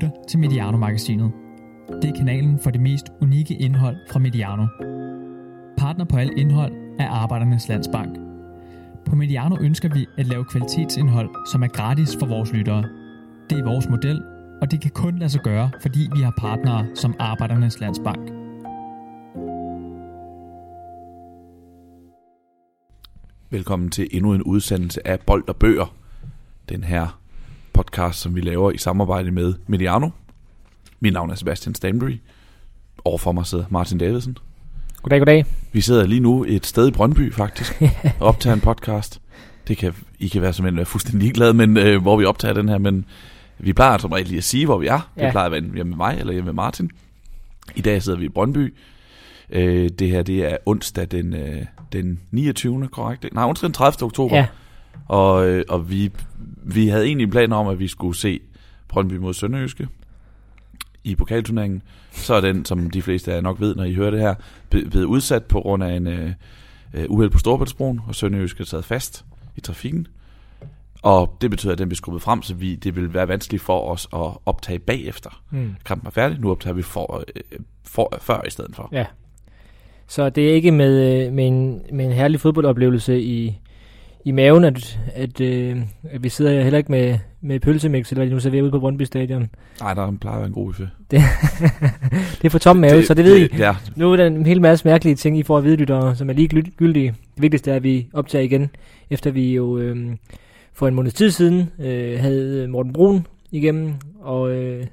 lytter til Mediano-magasinet. Det er kanalen for det mest unikke indhold fra Mediano. Partner på alt indhold er Arbejdernes Landsbank. På Mediano ønsker vi at lave kvalitetsindhold, som er gratis for vores lyttere. Det er vores model, og det kan kun lade sig gøre, fordi vi har partnere som Arbejdernes Landsbank. Velkommen til endnu en udsendelse af Bold og Bøger. Den her podcast, som vi laver i samarbejde med Mediano. Mit navn er Sebastian Stanbury. Overfor mig sidder Martin Davidsen. Goddag, goddag. Vi sidder lige nu et sted i Brøndby faktisk, og optager en podcast. Det kan, I kan være som være fuldstændig ligeglade, men øh, hvor vi optager den her, men vi plejer som regel lige at sige, hvor vi er. Ja. Det plejer at være hjemme med mig eller hjemme med Martin. I dag sidder vi i Brøndby. Øh, det her, det er onsdag den, øh, den 29. korrekt? Nej, onsdag den 30. oktober. Ja. Og, øh, og vi, vi havde egentlig planer om, at vi skulle se Brøndby mod Sønderjyske i pokalturneringen. Så er den, som de fleste af jer nok ved, når I hører det her, blevet udsat på grund af en øh, øh, uheld på Storbæltsbroen, og Sønderjyske er taget fast i trafikken. Og det betyder, at den bliver skubbet frem, så vi, det vil være vanskeligt for os at optage bagefter. Mm. Kampen er færdig, nu optager vi for, øh, for, før i stedet for. Ja. Så det er ikke med, øh, med, en, med en herlig fodboldoplevelse i, i maven, at, at, øh, at vi sidder heller ikke med, med pølsemix, eller nu serverer ude på Brøndby Stadion. Nej, der plejer at være en god buffet. Det, det er for tom mave, det, så det ved I. Ja, Nu er der en hel masse mærkelige ting, I får at vide, lyttere, som er lige gyldige. Det vigtigste er, at vi optager igen, efter vi jo øh, for en måned tid siden øh, havde Morten Brun igennem, og, øh,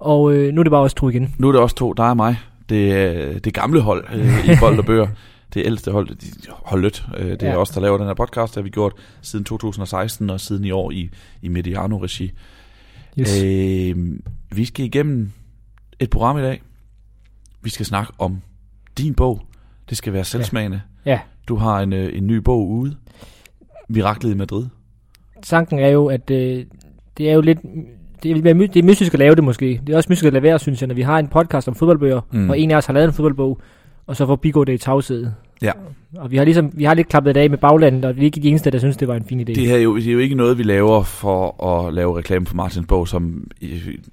og øh, nu er det bare også to igen. Nu er det også to, der er mig. Det er det gamle hold øh, i Bold og Bøger. Det ældste hold, de, holdet. Øh, det er Ja. os, der laver den her podcast. Det har vi gjort siden 2016 og siden i år i, i Mediano-regi. Yes. Øh, vi skal igennem et program i dag. Vi skal snakke om din bog. Det skal være selvsmagende. Ja. Du har en, øh, en ny bog ude. Miraklet i Madrid. tanken er jo, at øh, det er jo lidt... Det er, my- det er mystisk at lave det måske. Det er også mystisk at lade være, synes jeg, når vi har en podcast om fodboldbøger, mm. og en af os har lavet en fodboldbog, og så får Bigo det i tavshed. Ja. Og vi har ligesom, vi har lidt klappet det af med baglandet, og vi er ikke de eneste, der synes, det var en fin idé. Det her er jo, det er jo ikke noget, vi laver for at lave reklame for Martins bog, som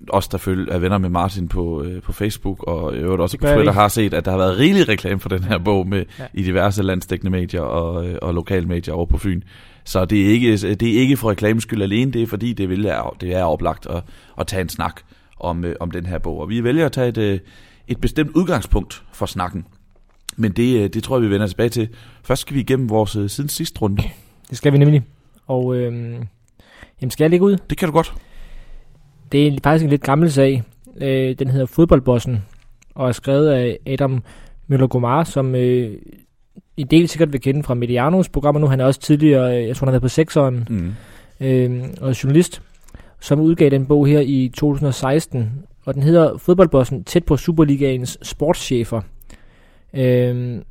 os, der følger, er venner med Martin på, øh, på Facebook, og i øvrigt også på Twitter, har set, at der har været rigelig reklame for den her bog med, ja. I diverse landstækkende medier og, øh, og lokale medier over på Fyn. Så det er ikke, det er ikke for reklamens skyld alene, det er fordi, det, vil er, det er oplagt at, at tage en snak om, øh, om den her bog. Og vi vælger at tage et, et bestemt udgangspunkt for snakken. Men det, øh, det tror jeg, vi vender tilbage til. Først skal vi igennem vores øh, siden sidste runde. Det skal vi nemlig. Og øhm, jamen, skal jeg lægge ud? Det kan du godt. Det er faktisk en lidt gammel sag. Øh, den hedder Fodboldbossen, og er skrevet af Adam Møller Gomar, som øh, en del sikkert vil kende fra Medianos programmer nu. Han er også tidligere, øh, jeg tror han har været på sekseren, Mm. øh, og journalist, som udgav den bog her i 2016. Og den hedder Fodboldbossen tæt på Superligaens sportschefer. Øh,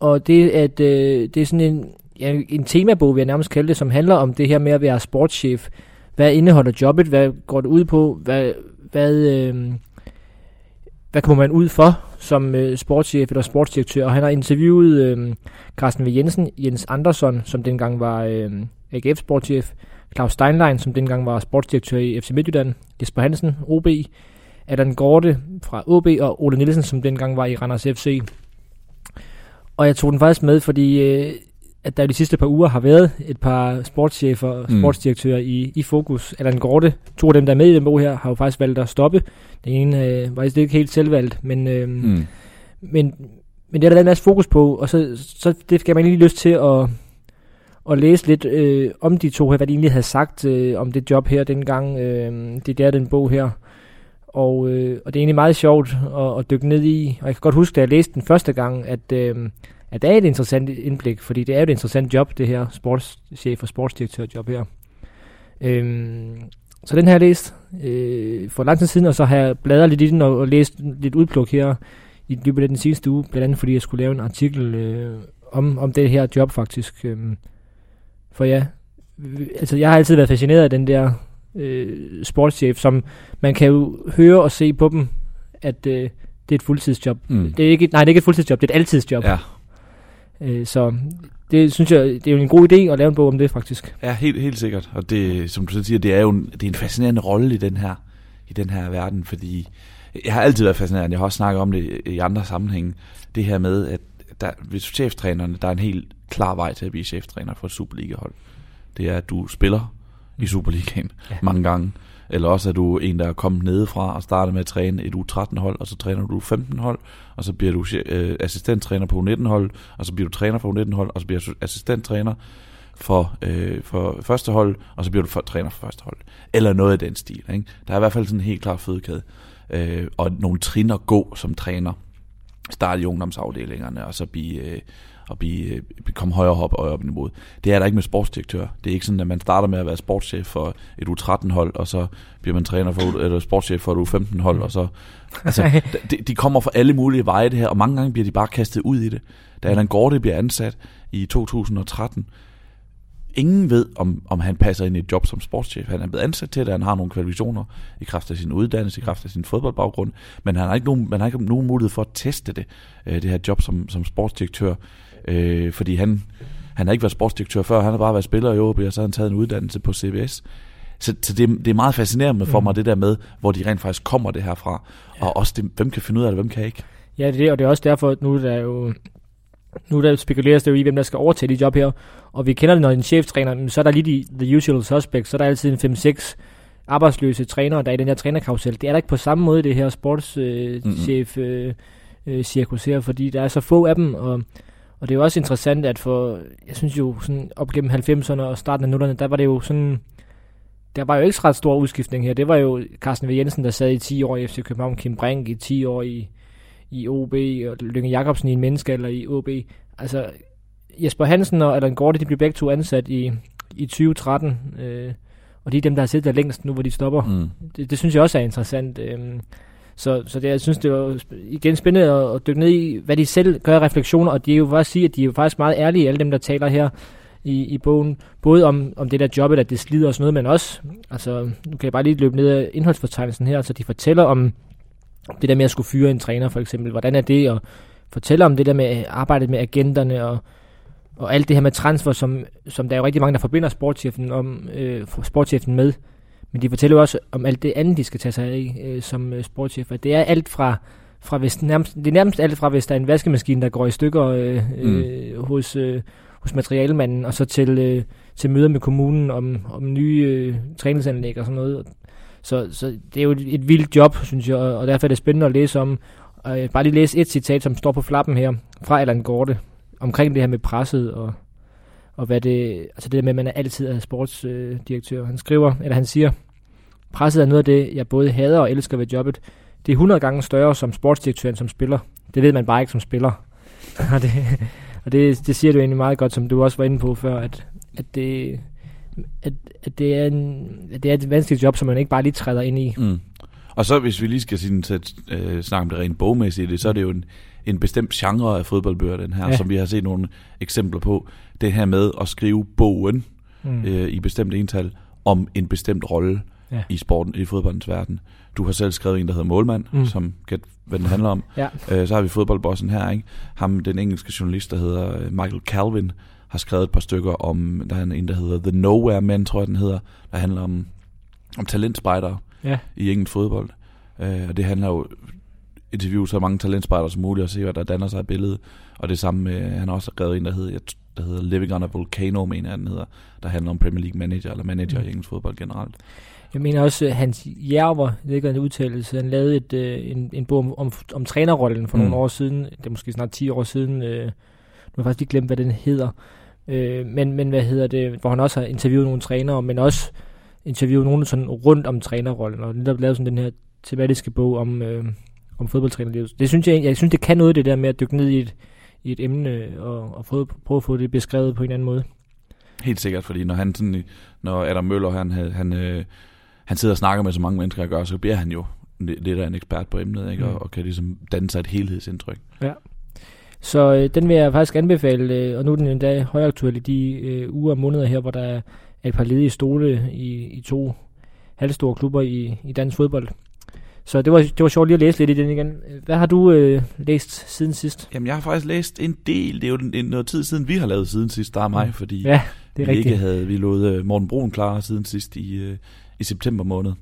og det at, øh, det er sådan en, ja, en temabog, vil jeg nærmest kalde det, som handler om det her med at være sportschef. Hvad indeholder jobbet? Hvad går det ud på? Hvad, hvad, øh, hvad kommer man ud for som øh, sportschef eller sportsdirektør? Og han har interviewet øh, Carsten V. Jensen, Jens Andersson, som dengang var øh, AGF-sportschef, Claus Steinlein, som dengang var sportsdirektør i FC Midtjylland, Jesper Hansen, OB, Allan Gorte fra OB og Ole Nielsen, som dengang var i Randers FC. Og jeg tog den faktisk med, fordi øh, at der de sidste par uger har været et par sportschefer og Mm. sportsdirektører i, i fokus. Allan Gorte, to af dem, der er med i den bog her, har jo faktisk valgt at stoppe. Den ene øh, var ikke helt selvvalgt, men, øh, mm. Mm. men, men det er der en masse fokus på, og så, så det skal man lige lyst til at, at læse lidt øh, om de to her, hvad de egentlig havde sagt øh, om det job her dengang. Øh, det der den bog her. Og, øh, og det er egentlig meget sjovt at, at dykke ned i. Og jeg kan godt huske, da jeg læste den første gang, at, øh, at det er et interessant indblik, fordi det er jo et interessant job, det her sportschef og sportsdirektørjob her. Øhm, så den har jeg læst øh, for lang tid siden, og så har jeg bladret lidt i den og, og læst lidt udpluk her i løbet af den sidste uge, blandt andet fordi jeg skulle lave en artikel øh, om, om det her job faktisk. Øhm, for ja, øh, altså jeg har altid været fascineret af den der øh, sportschef, som man kan jo høre og se på dem, at øh, det er et fuldtidsjob. Mm. Det er ikke, nej, det er ikke et fuldtidsjob, det er et alttidsjob. Ja, Øh, så det synes jeg, det er jo en god idé at lave en bog om det faktisk. ja helt, helt sikkert. Og det, som du så siger, det er jo en, det er en fascinerende rolle i den her i den her verden, fordi jeg har altid været fascineret, jeg har også snakket om det i andre sammenhænge, det her med, at der, hvis cheftrænerne, der er en helt klar vej til at blive cheftræner for et Superliga-hold. Det er, at du spiller i Superligaen ja. mange gange, eller også er du en, der er kommet nedefra og starter med at træne et U13-hold, og så træner du 15-hold, og så bliver du øh, assistenttræner på U19-hold, og så bliver du træner for U19-hold, og så bliver du assistenttræner for, øh, for første hold, og så bliver du for, træner for første hold. Eller noget af den stil. Ikke? Der er i hvert fald sådan en helt klar fødekæde. Øh, og nogle trin at gå som træner. Start i ungdomsafdelingerne, og så blive... Øh, og blive, øh, komme højere op og op niveau. Det er der ikke med sportsdirektør. Det er ikke sådan, at man starter med at være sportschef for et U13-hold, og så bliver man træner for, eller sportschef for et U15-hold, og så... Altså, de, de kommer fra alle mulige veje det her, og mange gange bliver de bare kastet ud i det. Da Allan Gorte bliver ansat i 2013, ingen ved, om, om han passer ind i et job som sportschef. Han er blevet ansat til det, han har nogle kvalifikationer i kraft af sin uddannelse, i kraft af sin fodboldbaggrund, men han har ikke nogen, man har ikke nogen mulighed for at teste det, øh, det her job som, som sportsdirektør, øh, fordi han, han har ikke været sportsdirektør før, han har bare været spiller i OB, og så har han taget en uddannelse på CBS. Så, så det, det er meget fascinerende for mm. mig, det der med, hvor de rent faktisk kommer det her fra, ja. og også det, hvem kan finde ud af det, hvem kan ikke. Ja, det er det, og det er også derfor, at nu der er jo nu der spekuleres det jo i, hvem der skal overtage de job her. Og vi kender det, når en cheftræner, så er der lige de the usual suspects, så er der altid en 5-6 arbejdsløse trænere, der er i den her trænerkarusel. Det er der ikke på samme måde, det her sportschef øh, øh, øh, cirkus her, fordi der er så få af dem, og, og det er jo også interessant, at for, jeg synes jo, sådan op gennem 90'erne og starten af 0'erne, der var det jo sådan, der var jo ikke ret stor udskiftning her. Det var jo Carsten V. Jensen, der sad i 10 år i FC København, Kim Brink i 10 år i, i OB, og Lykke Jacobsen i en menneske eller i OB. Altså, Jesper Hansen og Allan Gorte, de blev begge to ansat i, i 2013, øh, og de er dem, der har siddet der længst nu, hvor de stopper. Mm. Det, det synes jeg også er interessant. Øh, så, så det, jeg synes, det var igen spændende at, at dykke ned i, hvad de selv gør refleksioner, og de er jo faktisk sige, at de er jo faktisk meget ærlige, alle dem, der taler her i, i bogen, både om, om det der jobbet, at det slider og sådan noget, men også, altså, nu kan jeg bare lige løbe ned af indholdsfortegnelsen her, altså de fortæller om det der med at skulle fyre en træner for eksempel, hvordan er det, og fortæller om det der med arbejdet med agenterne, og, og alt det her med transfer, som, som der er jo rigtig mange, der forbinder sportschefen, om, øh, sportschefen med, men de fortæller jo også om alt det andet, de skal tage sig af øh, som øh, sportschef. Det er alt fra, fra hvis nærmest, det er nærmest alt fra, hvis der er en vaskemaskine, der går i stykker øh, mm. øh, hos, øh, hos materialmanden, og så til, øh, til møder med kommunen om, om nye øh, træningsanlæg og sådan noget. Så, så det er jo et, et vildt job, synes jeg, og derfor er det spændende at læse om. Og jeg bare lige læse et citat, som står på flappen her, fra Allan Gorte, omkring det her med presset og, og hvad det, altså det der med, at man er altid er sportsdirektør. Han skriver, eller han siger, presset er noget af det, jeg både hader og elsker ved jobbet. Det er 100 gange større som sportsdirektør end som spiller. Det ved man bare ikke som spiller. og det, og det, det siger du egentlig meget godt, som du også var inde på før, at, at det, at, at det, er en, at det er et vanskeligt job, som man ikke bare lige træder ind i. Mm. Og så hvis vi lige skal sådan, sætte, øh, snakke om det rent bogmæssigt, så er det jo en, en bestemt genre af fodboldbøger, den her, ja. som vi har set nogle eksempler på. Det her med at skrive bogen mm. øh, i bestemt ental om en bestemt rolle ja. i sporten, i fodboldens verden. Du har selv skrevet en, der hedder Målmand, mm. som gæt, hvad den handler om. ja. øh, så har vi fodboldbossen her, ikke? Ham, den engelske journalist, der hedder øh, Michael Calvin, har skrevet et par stykker om, der er en, der hedder The Nowhere Man, tror jeg den hedder, der handler om, om talentspejdere ja. i engelsk fodbold. Øh, og det handler jo interviewe så mange talentspejdere som muligt og se, hvad der danner sig af billedet. Og det samme med, han har også skrevet en, der hedder, der hedder Living on a Volcano, mener jeg, den hedder, der handler om Premier League manager, eller manager mm. i engelsk fodbold generelt. Jeg mener også, at Hans Jerver, det ikke en udtalelse, han lavede et, øh, en, en bog om, om, om trænerrollen for mm. nogle år siden, det er måske snart 10 år siden, øh, nu har jeg faktisk lige glemt, hvad den hedder, øh, men, men hvad hedder det, hvor han også har interviewet nogle trænere, men også interviewet nogen sådan rundt om trænerrollen, og netop lavet sådan den her tematiske bog om, øh, om fodboldtrænerlivet. Det synes jeg, jeg synes, det kan noget, det der med at dykke ned i et, i et emne, og, og prøve, prøve at få det beskrevet på en anden måde. Helt sikkert, fordi når han sådan, når Adam Møller, han, han, øh, han sidder og snakker med så mange mennesker, gør, så bliver han jo lidt af en ekspert på emnet, ikke? Mm. Og, og kan ligesom danne sig et helhedsindtryk. Ja. Så øh, den vil jeg faktisk anbefale, øh, og nu er den endda højaktuel i de øh, uger og måneder her, hvor der er et par ledige stole i, i to halvstore klubber i, i dansk fodbold. Så det var, det var sjovt lige at læse lidt i den igen. Hvad har du øh, læst siden sidst? Jamen, jeg har faktisk læst en del. Det er jo en, en, noget tid siden, vi har lavet siden sidst, der er mig, fordi ja, det er vi rigtigt. ikke havde vi lået uh, Morten Brun klar siden sidst i, uh, i september måned.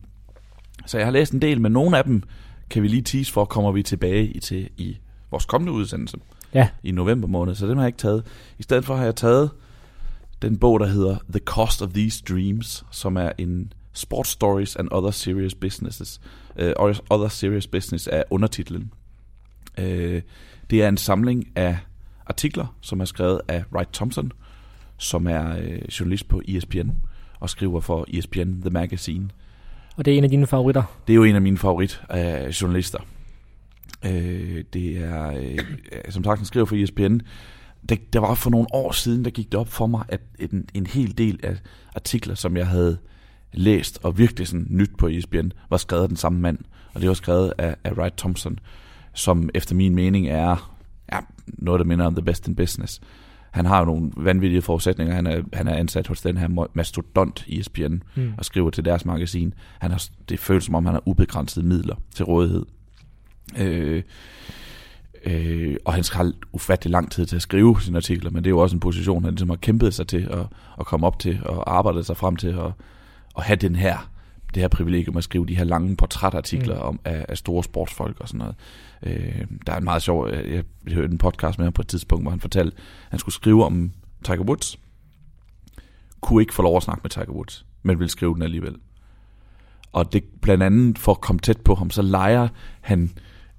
Så jeg har læst en del, men nogle af dem kan vi lige tease for, kommer vi tilbage i til i vores kommende udsendelse Ja. i november måned, så den har jeg ikke taget. I stedet for har jeg taget den bog, der hedder The Cost of These Dreams, som er en Sports Stories and Other Serious Businesses. Uh, other Serious Business er undertitlen. Uh, det er en samling af artikler, som er skrevet af Wright Thompson, som er uh, journalist på ESPN og skriver for ESPN The Magazine. Og det er en af dine favoritter. Det er jo en af mine favorit uh, journalister. Øh, det er, øh, som sagt, han skriver for ESPN. Det, der var for nogle år siden, der gik det op for mig, at en, en hel del af artikler, som jeg havde læst og virkelig sådan nyt på ESPN, var skrevet af den samme mand. Og det var skrevet af, af Wright Thompson, som efter min mening er ja, noget, der minder om The Best in Business. Han har jo nogle vanvittige forudsætninger. Han er, han er ansat hos den her mastodont ESPN mm. og skriver til deres magasin. Han har, det føles som om, han har ubegrænsede midler til rådighed. Øh, øh, og han skal have ufattelig lang tid til at skrive sine artikler, men det er jo også en position, han ligesom har kæmpet sig til at, at komme op til, og arbejde sig frem til at, at have den her, det her privilegium at skrive de her lange portrætartikler mm. om, af, af store sportsfolk og sådan noget. Øh, der er en meget sjov, jeg, jeg hørte en podcast med ham på et tidspunkt, hvor han fortalte, at han skulle skrive om Tiger Woods, kunne ikke få lov at snakke med Tiger Woods, men ville skrive den alligevel. Og det blandt andet for at komme tæt på ham, så leger han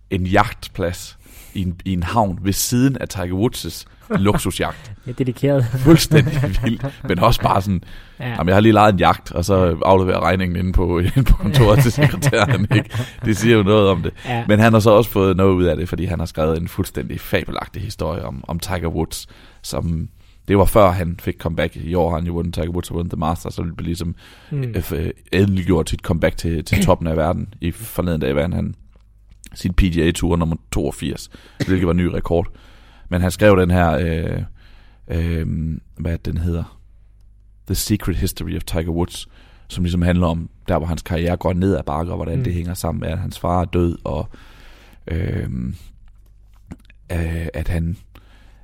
en jagtplads i en, i en havn ved siden af Tiger Woods' luksusjagt. Ja, dedikeret. Fuldstændig vildt. Men også bare sådan, ja. jamen, jeg har lige lejet en jagt, og så afleverer regningen inde på, inde på kontoret til sekretæren. Ikke? Det siger jo noget om det. Ja. Men han har så også fået noget ud af det, fordi han har skrevet en fuldstændig fabelagtig historie om, om Tiger Woods, som det var før han fik comeback. I år har han jo vundet Tiger Woods og vundet The Masters, så det blev ligesom mm. øh, endelig gjort sit comeback til, til toppen af verden. I forleden dag vandt han sin PGA-tur nummer 82, hvilket var ny rekord. Men han skrev den her, øh, øh, hvad den hedder, The Secret History of Tiger Woods, som ligesom handler om, der hvor hans karriere går ned ad bakke, og hvordan mm. det hænger sammen med, at hans far er død, og øh, øh, at han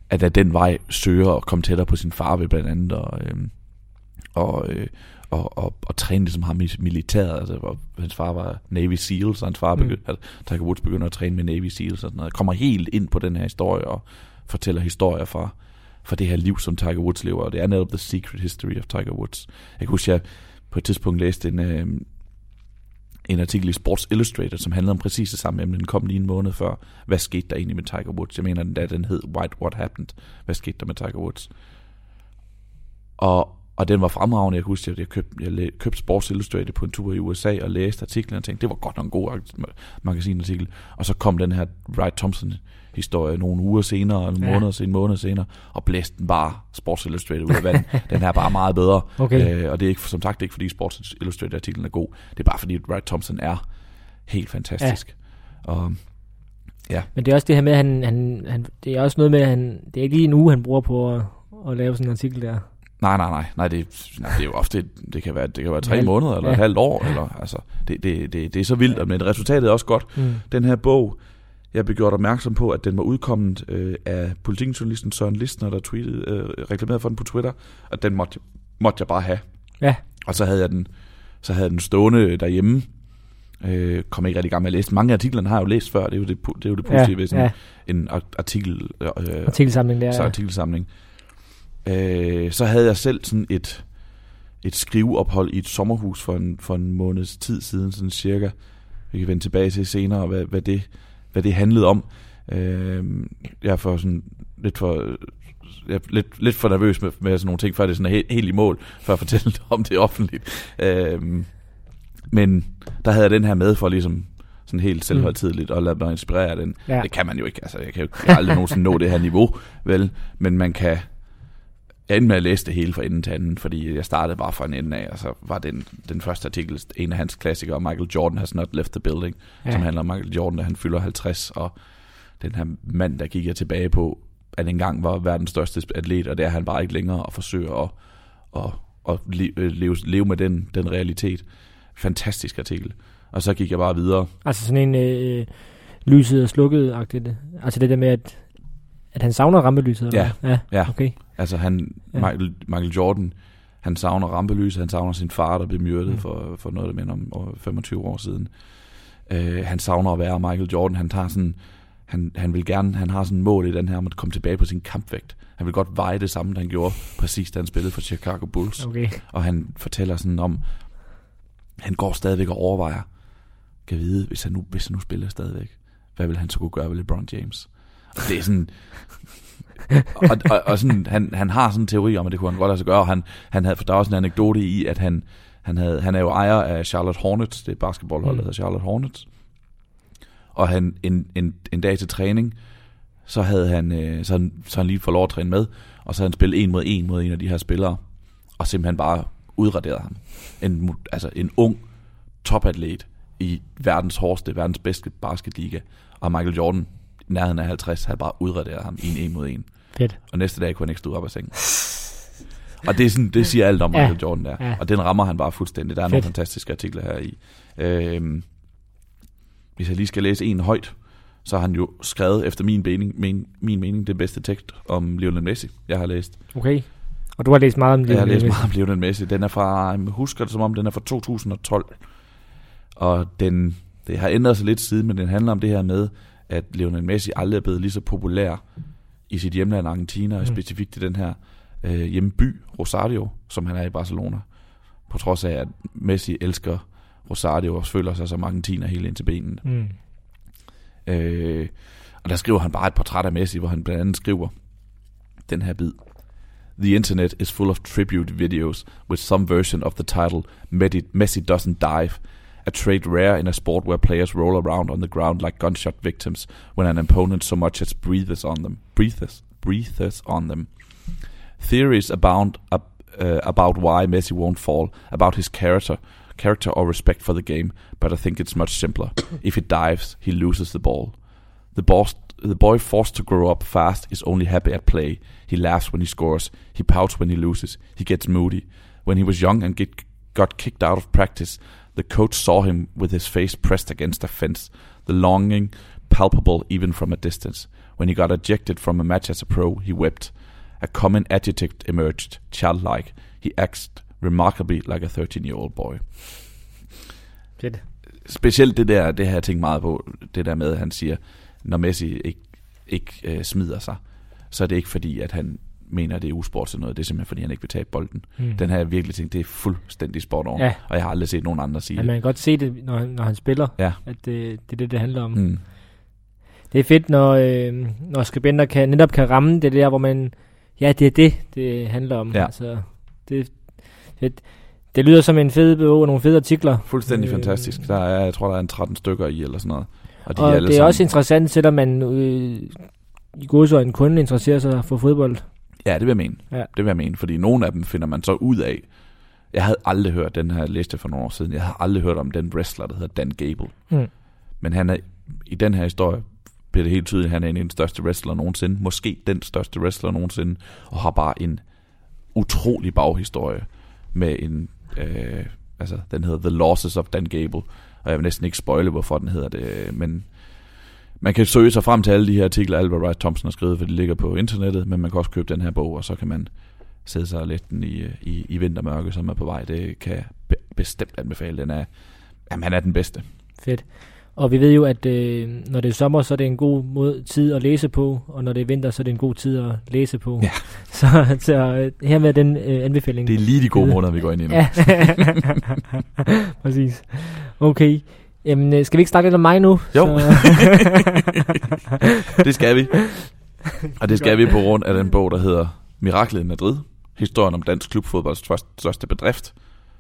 at af den vej søger at komme tættere på sin far ved blandt andet, og, øh, og, øh, og, og, og træne ligesom ham i militæret. Altså, hvor hans far var Navy SEAL, så hans far begyndte, mm. altså, Tiger Woods begynder at træne med Navy SEAL og sådan noget. Kommer helt ind på den her historie og fortæller historier fra, fra det her liv, som Tiger Woods lever. Og det er netop The Secret History of Tiger Woods. Jeg kan huske, jeg på et tidspunkt læste en, øh, en artikel i Sports Illustrated, som handlede om præcis det samme emne. Den kom lige en måned før. Hvad skete der egentlig med Tiger Woods? Jeg mener, den der den hed White What Happened. Hvad skete der med Tiger Woods? Og, og den var fremragende. Jeg kan huske, at jeg købte, jeg købte Sports Illustrated på en tur i USA og læste artiklen og tænkte, det var godt nok en god magasinartikel. Og så kom den her Wright Thompson historie nogle uger senere, eller ja. måneder senere, måneder senere, og blæste den bare Sports Illustrated ud af vandet. den her er bare meget bedre. Okay. Øh, og det er ikke, som sagt ikke, fordi Sports Illustrated artiklen er god. Det er bare fordi Wright Thompson er helt fantastisk. Ja. Og, ja. Men det er også det her med, at han, han, han, det er også noget med, at han, det er ikke lige en uge, han bruger på at, at lave sådan en artikel der. Nej, nej, nej. nej det, nej, det er jo ofte, det kan være, det kan være tre halv, måneder, eller ja. et halvt år, eller, altså, det, det, det, det er så vildt, men resultatet er også godt. Mm. Den her bog, jeg blev gjort opmærksom på, at den var udkommet øh, af politikjournalisten Søren Listner, der tweetede, øh, reklamerede for den på Twitter, og den måtte, måtte jeg bare have. Ja. Og så havde jeg den, så havde jeg den stående derhjemme, øh, kom ikke rigtig i gang med at læse. Mange af artiklerne har jeg jo læst før, det er jo det, det, er jo det positive ja, ved sådan ja. en artikel, øh, artikelsamling. Der, så artikelsamling. Øh, så havde jeg selv sådan et, et skriveophold i et sommerhus for en, for en måneds tid siden, sådan cirka. Vi kan vende tilbage til senere, hvad, hvad, det, hvad det handlede om. Øh, jeg er for sådan lidt for jeg er lidt, lidt for nervøs med, med sådan nogle ting, før det er sådan helt, helt i mål, før jeg fortæller om det offentligt. Øh, men der havde jeg den her med for ligesom sådan helt selvhøjtidligt og lade mig inspirere den. Ja. Det kan man jo ikke. Altså, jeg kan jo aldrig nogensinde nå det her niveau, vel? Men man kan, jeg endte med at læse det hele fra enden til anden, fordi jeg startede bare fra en ende af, og så var den, den første artikel en af hans klassikere, Michael Jordan has not left the building, ja. som handler om Michael Jordan, da han fylder 50, og den her mand, der gik jeg tilbage på, at engang var verdens største atlet, og det er han bare ikke længere, og forsøger at, at, at leve, leve med den, den realitet. Fantastisk artikel. Og så gik jeg bare videre. Altså sådan en øh, lyset og slukket-agtigt. Altså det der med, at at han savner rampelyset? Ja, ja, ja. Okay. Altså han, ja. Michael, Michael Jordan, Han savner rampelys, han savner sin far, der blev myrdet Mm. for, for noget, der minder om over 25 år siden. Øh, han savner at være Michael Jordan. Han tager sådan, han, han vil gerne, han har sådan et mål i den her om at komme tilbage på sin kampvægt. Han vil godt veje det samme, han gjorde præcis, da han spillede for Chicago Bulls. Okay. Og han fortæller sådan om, han går stadigvæk og overvejer, kan vide, hvis han nu, hvis han nu spiller stadigvæk, hvad vil han så kunne gøre ved LeBron James? Det er sådan... og, og, og sådan, han, han har sådan en teori om, at det kunne han godt lade sig gøre, og han, han havde, for der er også en anekdote i, at han, han, havde, han er jo ejer af Charlotte Hornets, det er et basketballhold, der Mm. hedder Charlotte Hornets, og han en, en, en dag til træning, så havde han, øh, så han, så han lige fået lov at træne med, og så havde han spillet en mod en mod en af de her spillere, og simpelthen bare udraderet ham. En, altså en ung topatlet i verdens hårdeste, verdens bedste basketliga, og Michael Jordan, nærheden af 50, havde bare udraderet ham i en en mod en. Fedt. Og næste dag kunne han ikke stå op af sengen. Og det, er sådan, det siger alt om Ja. Michael Jordan der. Ja. Og den rammer han bare fuldstændig. Der er nogle Fedt. fantastiske artikler her i. Øhm, hvis jeg lige skal læse en højt, så har han jo skrevet efter min mening, min, min mening det bedste tekst om Lionel Messi, jeg har læst. Okay. Og du har læst meget om det. Jeg har læst meget om Lionel Messi. Den er fra, jeg husker det som om, den er fra 2012. Og den, det har ændret sig lidt siden, men den handler om det her med, at Lionel Messi aldrig er blevet lige så populær i sit hjemland Argentina, og Mm. specifikt i den her øh, hjemby, Rosario, som han er i Barcelona. På trods af, at Messi elsker Rosario og føler sig som argentiner helt ind til benen. Mm. Øh, og der skriver han bare et portræt af Messi, hvor han blandt andet skriver den her bid. The internet is full of tribute videos with some version of the title Messi doesn't dive, a trait rare in a sport where players roll around on the ground like gunshot victims when an opponent so much as breathes on them. Breathes, breathes on them. Theories abound ab, uh, about why Messi won't fall, about his character, character or respect for the game, but I think it's much simpler. if he dives, he loses the ball. The, boss, the boy forced to grow up fast is only happy at play. He laughs when he scores. He pouts when he loses. He gets moody. When he was young and get, got kicked out of practice, the coach saw him with his face pressed against a fence, the longing palpable even from a distance. When he got ejected from a match as a pro, he wept. A common adjective emerged, childlike. He acted remarkably like a 13-year-old boy. Fedt. Specielt det der, det har jeg tænkt meget på, det der med, at han siger, når Messi ikke, ikke øh, smider sig, så er det ikke fordi, at han mener, at det er usport til noget. Det er simpelthen, fordi han ikke vil tabe bolden. Mm. Den har jeg virkelig tænkt, det er fuldstændig sport over. Ja. Og jeg har aldrig set nogen andre sige Ja, det. man kan godt se det, når, han- når han spiller, Ja. at det, det er det, det handler om. Mm. Det er fedt, når, øh, når skribenter kan, netop kan ramme det der, hvor man, ja, det er det, det handler om. Ja. Altså, det, det, det lyder som en fed bog og nogle fede artikler. Fuldstændig Øh, fantastisk. Der er, jeg tror, der er en 13 stykker i, eller sådan noget. Og de Og er det er sammen, også interessant, selvom man øh, i godsøjne kun interesserer sig for fodbold. Ja, det vil jeg mene. Ja. Det vil jeg mene, fordi nogle af dem finder man så ud af. Jeg havde aldrig hørt den her liste for nogle år siden. Jeg havde aldrig hørt om den wrestler, der hedder Dan Gable. Mm. Men han er, i den her historie bliver det helt tydeligt, at han er en af de største wrestler nogensinde. Måske den største wrestler nogensinde. Og har bare en utrolig baghistorie med en... Øh, altså, den hedder The Losses of Dan Gable. Og jeg vil næsten ikke spoile, hvorfor den hedder det. Men man kan søge sig frem til alle de her artikler, Albert Rice Thompson har skrevet, for de ligger på internettet. Men man kan også købe den her bog, og så kan man sætte sig lidt den i, i, i vintermørke, som er på vej. Det kan jeg be- bestemt anbefale. Den er, jamen, han er den bedste. Fedt. Og vi ved jo, at øh, når det er sommer, så er det en god måde, tid at læse på, og når det er vinter, så er det en god tid at læse på. Ja. Så, så øh, her med den øh, anbefaling. Det er lige de gode måneder, vi går ind i nu. Ja, præcis. Okay. Jamen, øh, skal vi ikke snakke lidt om mig nu? Jo. Så, det skal vi. Og det skal vi på grund af den bog, der hedder Miraklet i Madrid. Historien om dansk klubfodbolds første- største bedrift.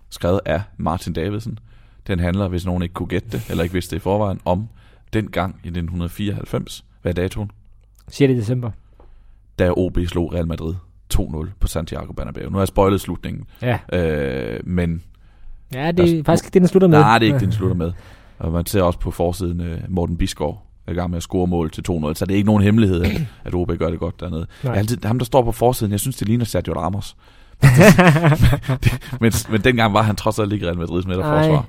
Skrevet af Martin Davidsen. Den handler, hvis nogen ikke kunne gætte det, eller ikke vidste det i forvejen, om den gang i 1994. Hvad er datoen? 6. december. Da OB slog Real Madrid 2-0 på Santiago Bernabeu. Nu har jeg spoilet slutningen, Ja. øh, men Ja, det er faktisk ikke det, den slutter med. nej, det er ikke det, den slutter med. Og man ser også på forsiden, øh, Morten Bisgaard er i gang med at score mål til 2-0, så det er ikke nogen hemmelighed, at, OB gør det godt dernede. Jeg er altid, ham, der står på forsiden, jeg synes, det ligner Sergio Ramos. men, men dengang var han trods alt ikke Real Madrids midterforsvar.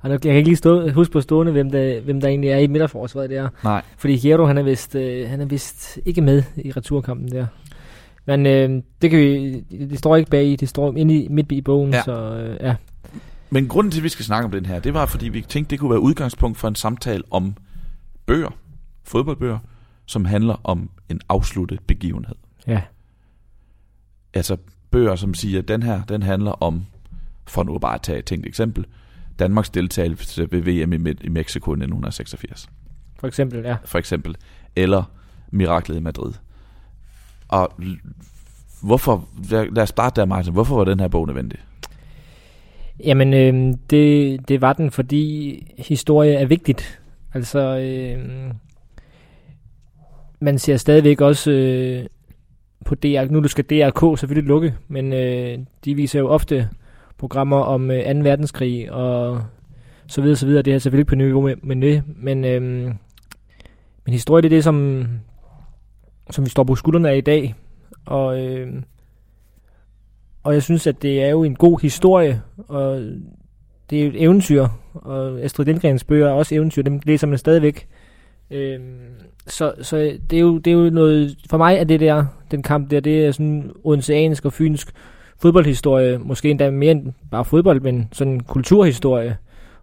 Og nu, jeg kan ikke lige stå, huske på stående, hvem der, hvem der egentlig er i midterforsvaret der. Nej, Fordi Hierro, han er vist, øh, han er vist ikke med i returkampen der. Men øh, det kan vi, det står ikke bag i, det står inde i, midt i bogen, ja. så øh, ja. Men grunden til, at vi skal snakke om den her, det var, fordi vi tænkte, det kunne være udgangspunkt for en samtale om bøger, fodboldbøger, som handler om en afsluttet begivenhed. Ja, Altså bøger, som siger, at den her, den handler om, for nu bare at tage et tænkt eksempel, Danmarks deltagelse ved VM i, i Mexico i 1986, for eksempel, ja. for eksempel. Eller Miraklet i Madrid. Og hvorfor, lad os starte der, Martin. Hvorfor var den her bog nødvendig? Jamen, øh, det, det var den, fordi historie er vigtigt. Altså, øh, man ser stadigvæk også øh, på DR, nu skal DRK selvfølgelig lukke, men øh, de viser jo ofte programmer om øh, 2. verdenskrig og så videre, så videre. Det er selvfølgelig på niveau med, med det, men, øh, men historie det er det, som, som vi står på skuldrene af i dag. Og, øh, og jeg synes, at det er jo en god historie, og det er jo et eventyr, og Astrid Lindgrens bøger er også eventyr, dem læser man stadigvæk. Øhm, så så det, er jo, det er jo noget, for mig er det der, den kamp der, det er sådan odenseansk og fynsk fodboldhistorie, måske endda mere end bare fodbold, men sådan en kulturhistorie.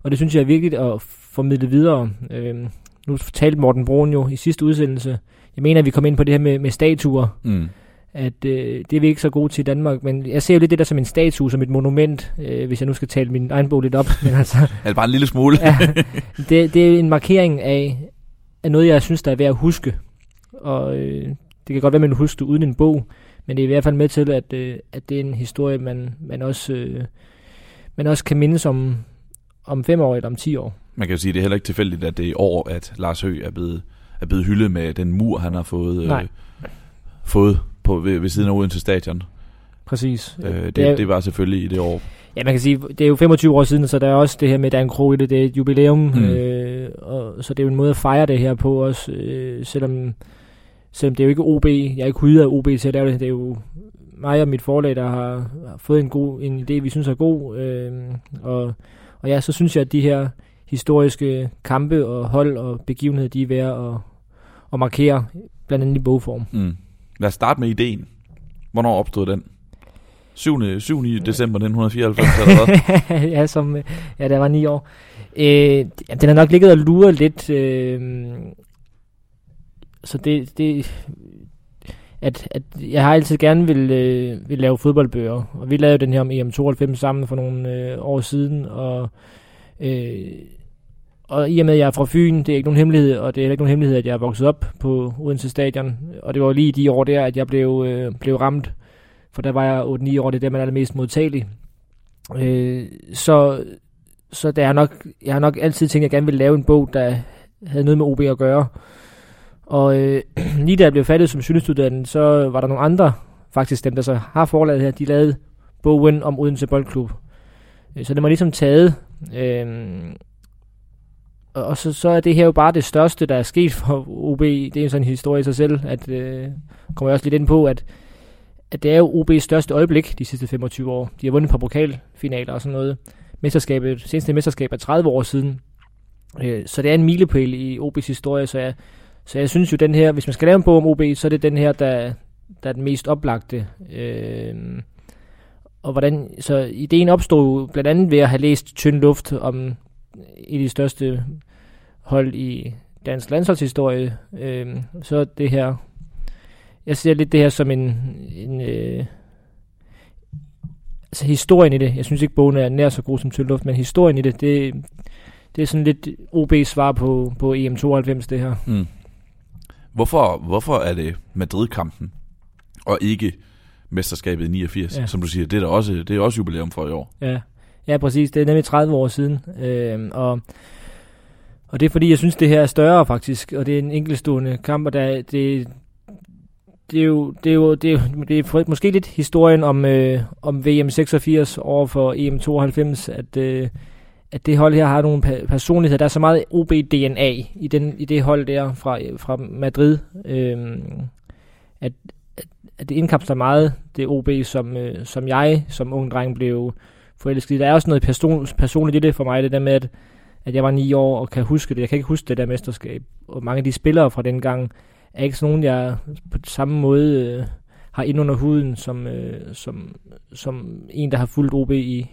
Og det synes jeg er vigtigt at formidle videre. Øhm, nu talte Morten Broen jo i sidste udsendelse. Jeg mener, at vi kom ind på det her med, med statuer Mm at øh, det er vi ikke så gode til i Danmark, men jeg ser jo lidt det der som en statue, som et monument, øh, hvis jeg nu skal tale min egen bog lidt op. Men altså, Altså bare en lille smule. ja, det, det er en markering af, af noget, jeg synes, der er værd at huske. Og øh, det kan godt være, man husker det uden en bog, men det er i hvert fald med til, at, øh, at det er en historie, man, man, også, øh, man også kan mindes om, om fem år eller om ti år. Man kan jo sige, at det er heller ikke tilfældigt, at det er i år, at Lars Høgh er blevet, er blevet hyldet med den mur, han har fået, øh, Nej. fået på, ved, ved siden af Odense Stadion. Præcis. Øh, det, det er- det var selvfølgelig i det år. Ja, man kan sige, det er jo 25 år siden, så der er også det her med, at der er en krog i det, det er et jubilæum, Mm. mm. øh, og, så det er jo en måde at fejre det her på også, øh, selvom, selvom det er jo ikke OB, jeg er ikke hyret af OB til at lave det, det er jo mig og mit forlag, der har, har fået en god en idé, vi synes er god, øh, og, og ja, så synes jeg, at de her historiske kampe og hold og begivenheder, de er værd at, at markere, blandt andet i bogform. Mm. Lad os starte med ideen. Hvornår opstod den? 7. 7. december 1994, eller hvad? ja, som, ja, der var ni år. Øh, den har nok ligget og luret lidt. Øh, så det, det at, at jeg har altid gerne vil, øh, vil lave fodboldbøger. Og vi lavede den her om EM92 sammen for nogle øh, år siden. Og, øh, og i og med, at jeg er fra Fyn, det er ikke nogen hemmelighed, og det er heller ikke nogen hemmelighed, at jeg er vokset op på Odense Stadion. Og det var lige de år der, at jeg blev, øh, blev ramt. For der var jeg 8-9 år, det er der, man er det mest modtagelig. Øh, så så der er nok, jeg har nok altid tænkt, at jeg gerne ville lave en bog, der havde noget med OB at gøre. Og øh, lige da jeg blev fattet som journalistuddannet, så var der nogle andre, faktisk dem, der så har forlaget her, de lavede bogen om Odense Boldklub. Øh, Så det var ligesom taget. Øh, og så, så er det her jo bare det største, der er sket for OB. Det er jo sådan en historie i sig selv, at øh, kommer jeg også lidt ind på, at, at det er jo OB's største øjeblik de sidste 25 år. De har vundet et par pokalfinaler og sådan noget. Mesterskabet, seneste mesterskab er 30 år siden. Øh, så det er en milepæl i OB's historie, så jeg, så jeg synes jo den her, hvis man skal lave en bog om OB, så er det den her, der, der er den mest oplagte. Øh, og hvordan, så ideen opstod blandt andet ved at have læst Tynd Luft om et af de største hold i dansk landsholdshistorie. Øh, så det her, jeg ser lidt det her som en, en øh, altså historien i det, jeg synes ikke bogen er nær så god som Tynd Luft, men historien i det, det, det er sådan lidt OB's svar på, på EM92 det her. Mm. Hvorfor, hvorfor er det Madrid-kampen, og ikke mesterskabet i 89, ja. Som du siger, det er, også, det er også jubilæum for i år. Ja, ja præcis. Det er nemlig 30 år siden. Øh, og, og det er fordi, jeg synes, det her er større faktisk, og det er en enkeltstående kamp, og der, det, det er jo, det er jo, det er, jo- det er måske lidt historien om, øh, om VM 86 over for EM 92, at, øh, at det hold her har nogle personligheder. Der er så meget OB-DNA i, den, i det hold der fra, fra Madrid, øh, at, at, at det indkapsler meget det OB, som, øh, som jeg som ung dreng blev forelsket. Der er også noget person, personligt i det for mig, det der med, at, at jeg var ni år og kan huske det. Jeg kan ikke huske det der mesterskab. Og mange af de spillere fra den gang er ikke sådan nogen, jeg på samme måde øh, har ind under huden, som, øh, som, som en, der har fulgt OB i,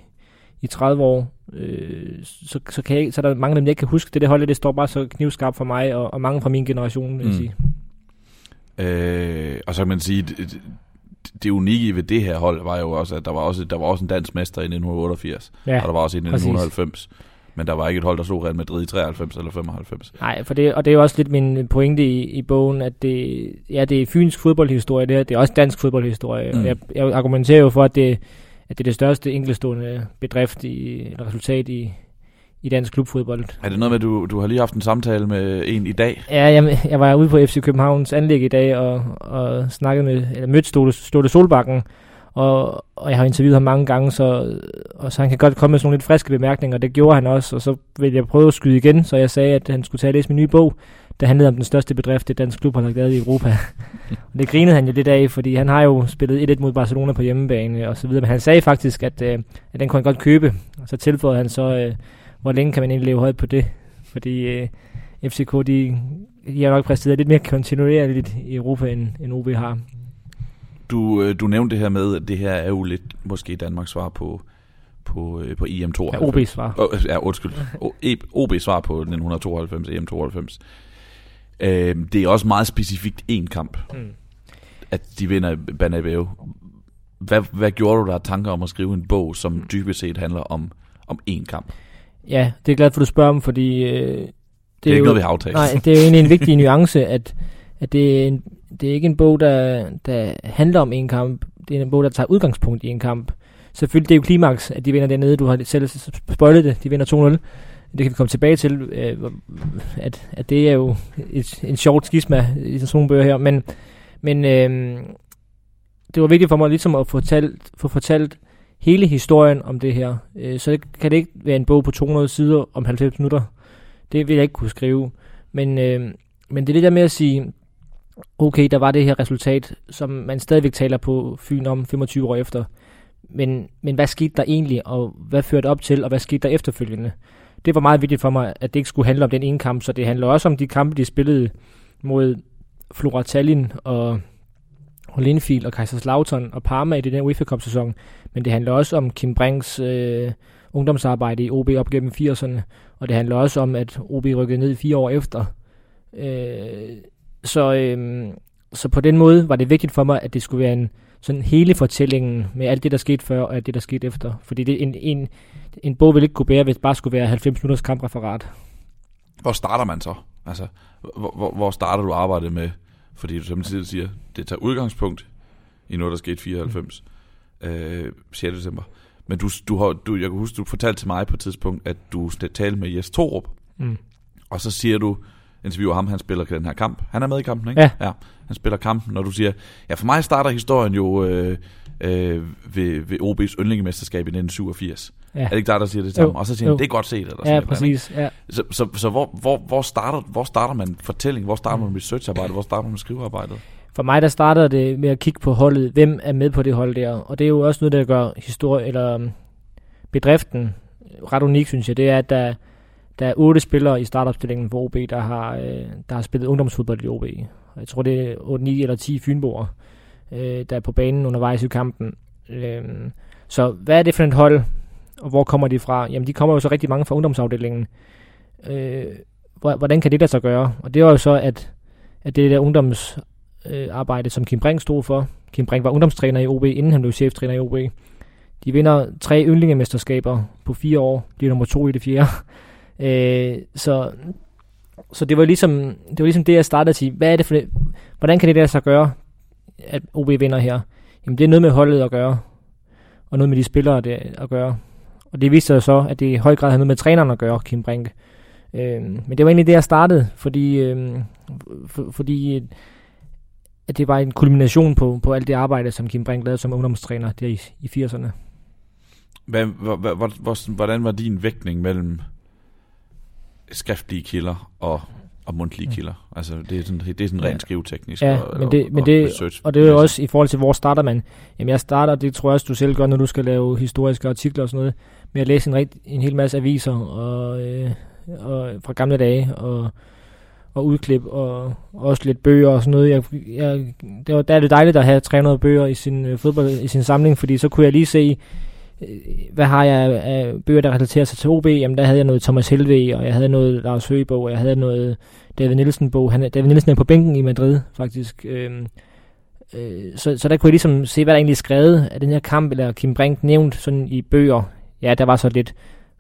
i 30 år, øh, så, så, kan jeg, så er der mange af dem, jeg ikke kan huske. Det der hold, det står bare så knivskarpt for mig, og, og mange fra min generation, vil jeg Mm. sige. Øh, og så kan man sige, det, unikke ved det her hold var jo også, at der var også, der var også en dansk mester i 1988, Ja, og der var også en i præcis. 1990. Men der var ikke et hold, der slog Real Madrid i 93 eller 95. Nej, for det, og det er jo også lidt min pointe i, i bogen, at det, ja, det er fynsk fodboldhistorie, det, her, det er også dansk fodboldhistorie. Mm. Jeg, jeg argumenterer jo for, at det, at det er det største enkeltstående bedrift i, eller resultat i, i dansk klubfodbold. Er det noget med, du, du har lige haft en samtale med en i dag? Ja, jeg, jeg var ude på FC Københavns anlæg i dag og, og snakkede med, eller mødte Ståle, Ståle Solbakken, og, og jeg har interviewet ham mange gange, så, og så han kan godt komme med sådan nogle lidt friske bemærkninger, og det gjorde han også, og så ville jeg prøve at skyde igen, så jeg sagde, at han skulle tage og læse min nye bog, der handlede om den største bedrift, det dansk klub har lavet i Europa. og det grinede han jo lidt af, fordi han har jo spillet 1-1 mod Barcelona på hjemmebane og så videre, men han sagde faktisk, at, øh, at den kunne han godt købe, og så tilføjede han så, øh, hvor længe kan man egentlig leve højt på det, fordi øh, FCK, de, de har nok præsteret lidt mere kontinuerligt i Europa, end, end OB har. Du, øh, du nævnte det her med, at det her er jo lidt måske Danmarks svar på, på, øh, på EM92. Ja, OB's svar. Oh, ja, undskyld. O- E- OB svar på 1992, EM92. Øh, det er også meget specifikt én kamp, Mm. at de vinder Banabeo. Hvad, hvad gjorde du der tanker om at skrive en bog, som dybest set handler om, om én kamp? Det Ja, det er glad for, du spørger om, fordi... Øh, det, er, er ikke jo, noget, vi har aftalt. Nej, det er jo egentlig en vigtig nuance, at, at det, er en, det er ikke en bog, der, der handler om en kamp. Det er en bog, der tager udgangspunkt i en kamp. Selvfølgelig, det er jo klimaks, at de vinder dernede. Du har selv spoilet det. De vinder 2-0. Det kan vi komme tilbage til, øh, at, at det er jo et, en sjovt skisma i sådan nogle bøger her. Men, men øh, det var vigtigt for mig ligesom at få fortalt, få fortalt hele historien om det her. Øh, så det, kan det ikke være en bog på 200 sider om 90 minutter. Det vil jeg ikke kunne skrive. Men, øh, men det er det der med at sige, okay, der var det her resultat, som man stadigvæk taler på Fyn om 25 år efter. Men, men hvad skete der egentlig, og hvad førte op til, og hvad skete der efterfølgende? Det var meget vigtigt for mig, at det ikke skulle handle om den ene kamp, så det handler også om de kampe, de spillede mod Flora Tallinn og, og Linfield og Kaiserslautern og Parma i den UEFA Cup sæson. Men det handler også om Kim Brinks øh, ungdomsarbejde i OB op gennem 80'erne. Og det handler også om, at OB rykkede ned fire år efter. Øh, så, øh, så på den måde var det vigtigt for mig, at det skulle være en sådan hele fortællingen med alt det, der skete før og alt det, der skete efter. Fordi det, en, en, en bog ville ikke kunne bære, hvis det bare skulle være 90 minutters kampreferat. Hvor starter man så? Altså, hvor, hvor, hvor starter du arbejdet med? Fordi du simpelthen siger, det tager udgangspunkt i noget, der skete 94, øh, 6. december. Men du, du har, du, jeg kan huske, du fortalte til mig på et tidspunkt, at du talte med Jes Torup, Mm. og så siger du, interviewer ham, han spiller den her kamp. Han er med i kampen, ikke? Ja. ja. Han spiller kampen, når du siger, ja, for mig starter historien jo øh, øh, ved, ved OB's yndlingemesterskab i 1987. Ja, Er det ikke dig, der siger det samme? Jo, Og så siger han, det er godt set. Eller sådan ja præcis. Ja. Så, så, så hvor, hvor, hvor, starter, hvor starter man fortælling? Hvor starter man researcharbejde? Hvor starter man skrivearbejdet? For mig der starter det med at kigge på holdet. Hvem er med på det hold der? Og det er jo også noget, der gør historie, eller um, bedriften ret unik, synes jeg. Det er, at der, der er otte spillere i startopstillingen for OB, der har, øh, der har spillet ungdomsfodbold i OB. Jeg tror, det er 8, 9 eller 10 fynboer, øh, der er på banen undervejs i kampen. Øh, så hvad er det for et hold, og hvor kommer de fra? Jamen, de kommer jo så rigtig mange fra ungdomsafdelingen. Øh, hvordan kan det der så gøre? Og det var jo så, at, at det der ungdomsarbejde, øh, som Kim Brink stod for. Kim Brink var ungdomstræner i OB, inden han blev cheftræner i OB. De vinder tre yndlingemesterskaber på fire år. De er nummer to i det fjerde. øh, så, så det var ligesom det var ligesom det, jeg startede at sige. Hvad er det for det? Hvordan kan det der så gøre, at OB vinder her? Jamen det er noget med holdet at gøre. Og noget med de spillere det at gøre. Og det viste sig så, at det i høj grad havde noget med træneren at gøre, Kim Brink. Øh, men det var egentlig det, jeg startede, fordi, øh, for, fordi at det var en kulmination på, på alt det arbejde, som Kim Brink lavede som ungdomstræner der i, i 80'erne. Hvad, hvor, hvor, hvor, hvor, hvordan var din vægtning mellem skriftlige kilder og, og mundtlige kilder? Altså, det er sådan, det er sådan rent skriveteknisk Ja, og, men det- og, men og det- research. Og det er jo også i forhold til, hvor starter man. Jamen jeg starter, det tror jeg også, du selv gør, når du skal lave historiske artikler og sådan noget, med at læse en, rigt, en hel masse aviser og, øh, og fra gamle dage, og, og udklip og også lidt bøger og sådan noget. Jeg, jeg, det var, der er det dejligt at have 300 bøger i sin øh, fodbold i sin samling, fordi så kunne jeg lige se, øh, hvad har jeg af bøger, der relaterer sig til OB? Jamen, der havde jeg noget Thomas Helve, og jeg havde noget Lars Høgebog, og jeg havde noget David Nielsen-bog. Han, David Nielsen er på bænken i Madrid, faktisk. Øhm, øh, så, så der kunne jeg ligesom se, hvad der egentlig er skrevet af den her kamp, eller Kim Brink nævnt sådan i bøger. Ja, der var så lidt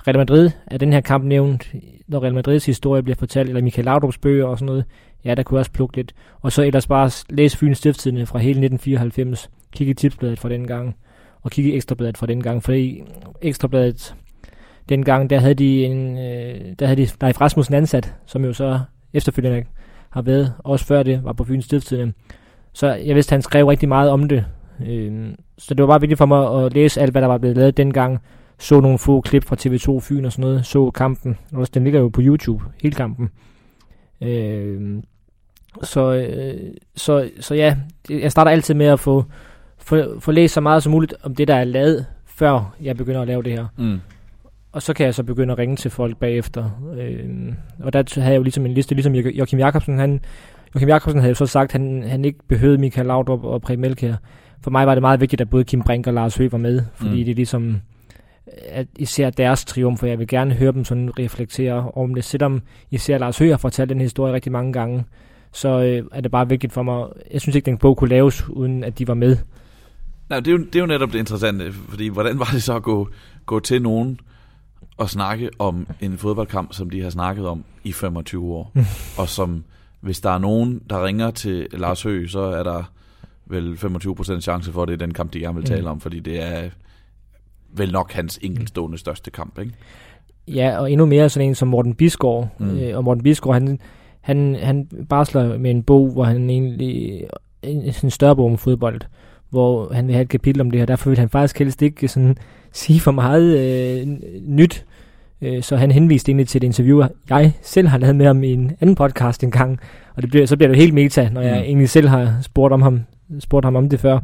Real Madrid af den her kamp nævnt, når Real Madrids historie bliver fortalt, eller Michael Laudrup's bøger og sådan noget. Ja, der kunne jeg også plukke lidt. Og så ellers bare læse Fyns Stiftstidende fra hele 1994, kigge i tipsbladet fra den gang, og kigge i Ekstrabladet fra den gang, fordi Ekstrabladet dengang, der havde de en, øh, der havde de Leif Rasmussen ansat, som jo så efterfølgende har været, også før det var på Fyns Stiftstidende. Så jeg vidste, at han skrev rigtig meget om det. Øh, så det var bare vigtigt for mig at læse alt, hvad der var blevet lavet dengang, så nogle få klip fra TV2 Fyn og sådan noget, så kampen, og den ligger jo på YouTube, hele kampen. Øh, så, øh, så, så ja, jeg starter altid med at få, få, få læst så meget som muligt om det, der er lavet, før jeg begynder at lave det her. Mm. Og så kan jeg så begynde at ringe til folk bagefter. Øh, og der havde jeg jo ligesom en liste, ligesom Joachim Jakobsen, han, Joachim Jakobsen havde jo så sagt, at han, han ikke behøvede Michael Laudrup og Præm Melkær. For mig var det meget vigtigt, at både Kim Brink og Lars Høgh var med, fordi mm. det ligesom at især deres triumf, for jeg vil gerne høre dem sådan reflektere om det. Selvom især Lars Høgh har fortalt den historie rigtig mange gange, så øh, er det bare vigtigt for mig. Jeg synes ikke, den bog kunne laves, uden at de var med. Nej, det er, jo, det er jo netop det interessante, fordi hvordan var det så at gå, gå til nogen og snakke om en fodboldkamp, som de har snakket om i 25 år, og som, hvis der er nogen, der ringer til Lars Høgh, så er der vel 25% chance for, at det er den kamp, de gerne vil tale mm. om, fordi det er vel nok hans enkeltstående største kamp, ikke? Ja, og endnu mere sådan en som Morten Bisgaard. Mm. Øh, og Morten Bisgaard, han, han, han barsler med en bog, hvor han egentlig en, en større bog om fodbold, hvor han vil have et kapitel om det her. Derfor vil han faktisk helst ikke sådan sige for meget øh, nyt. Øh, så han henviste egentlig til et interview, jeg selv har lavet med ham i en anden podcast engang. Og det bliver, så bliver det helt meta, når jeg mm. egentlig selv har spurgt, om ham, spurgt ham om det før.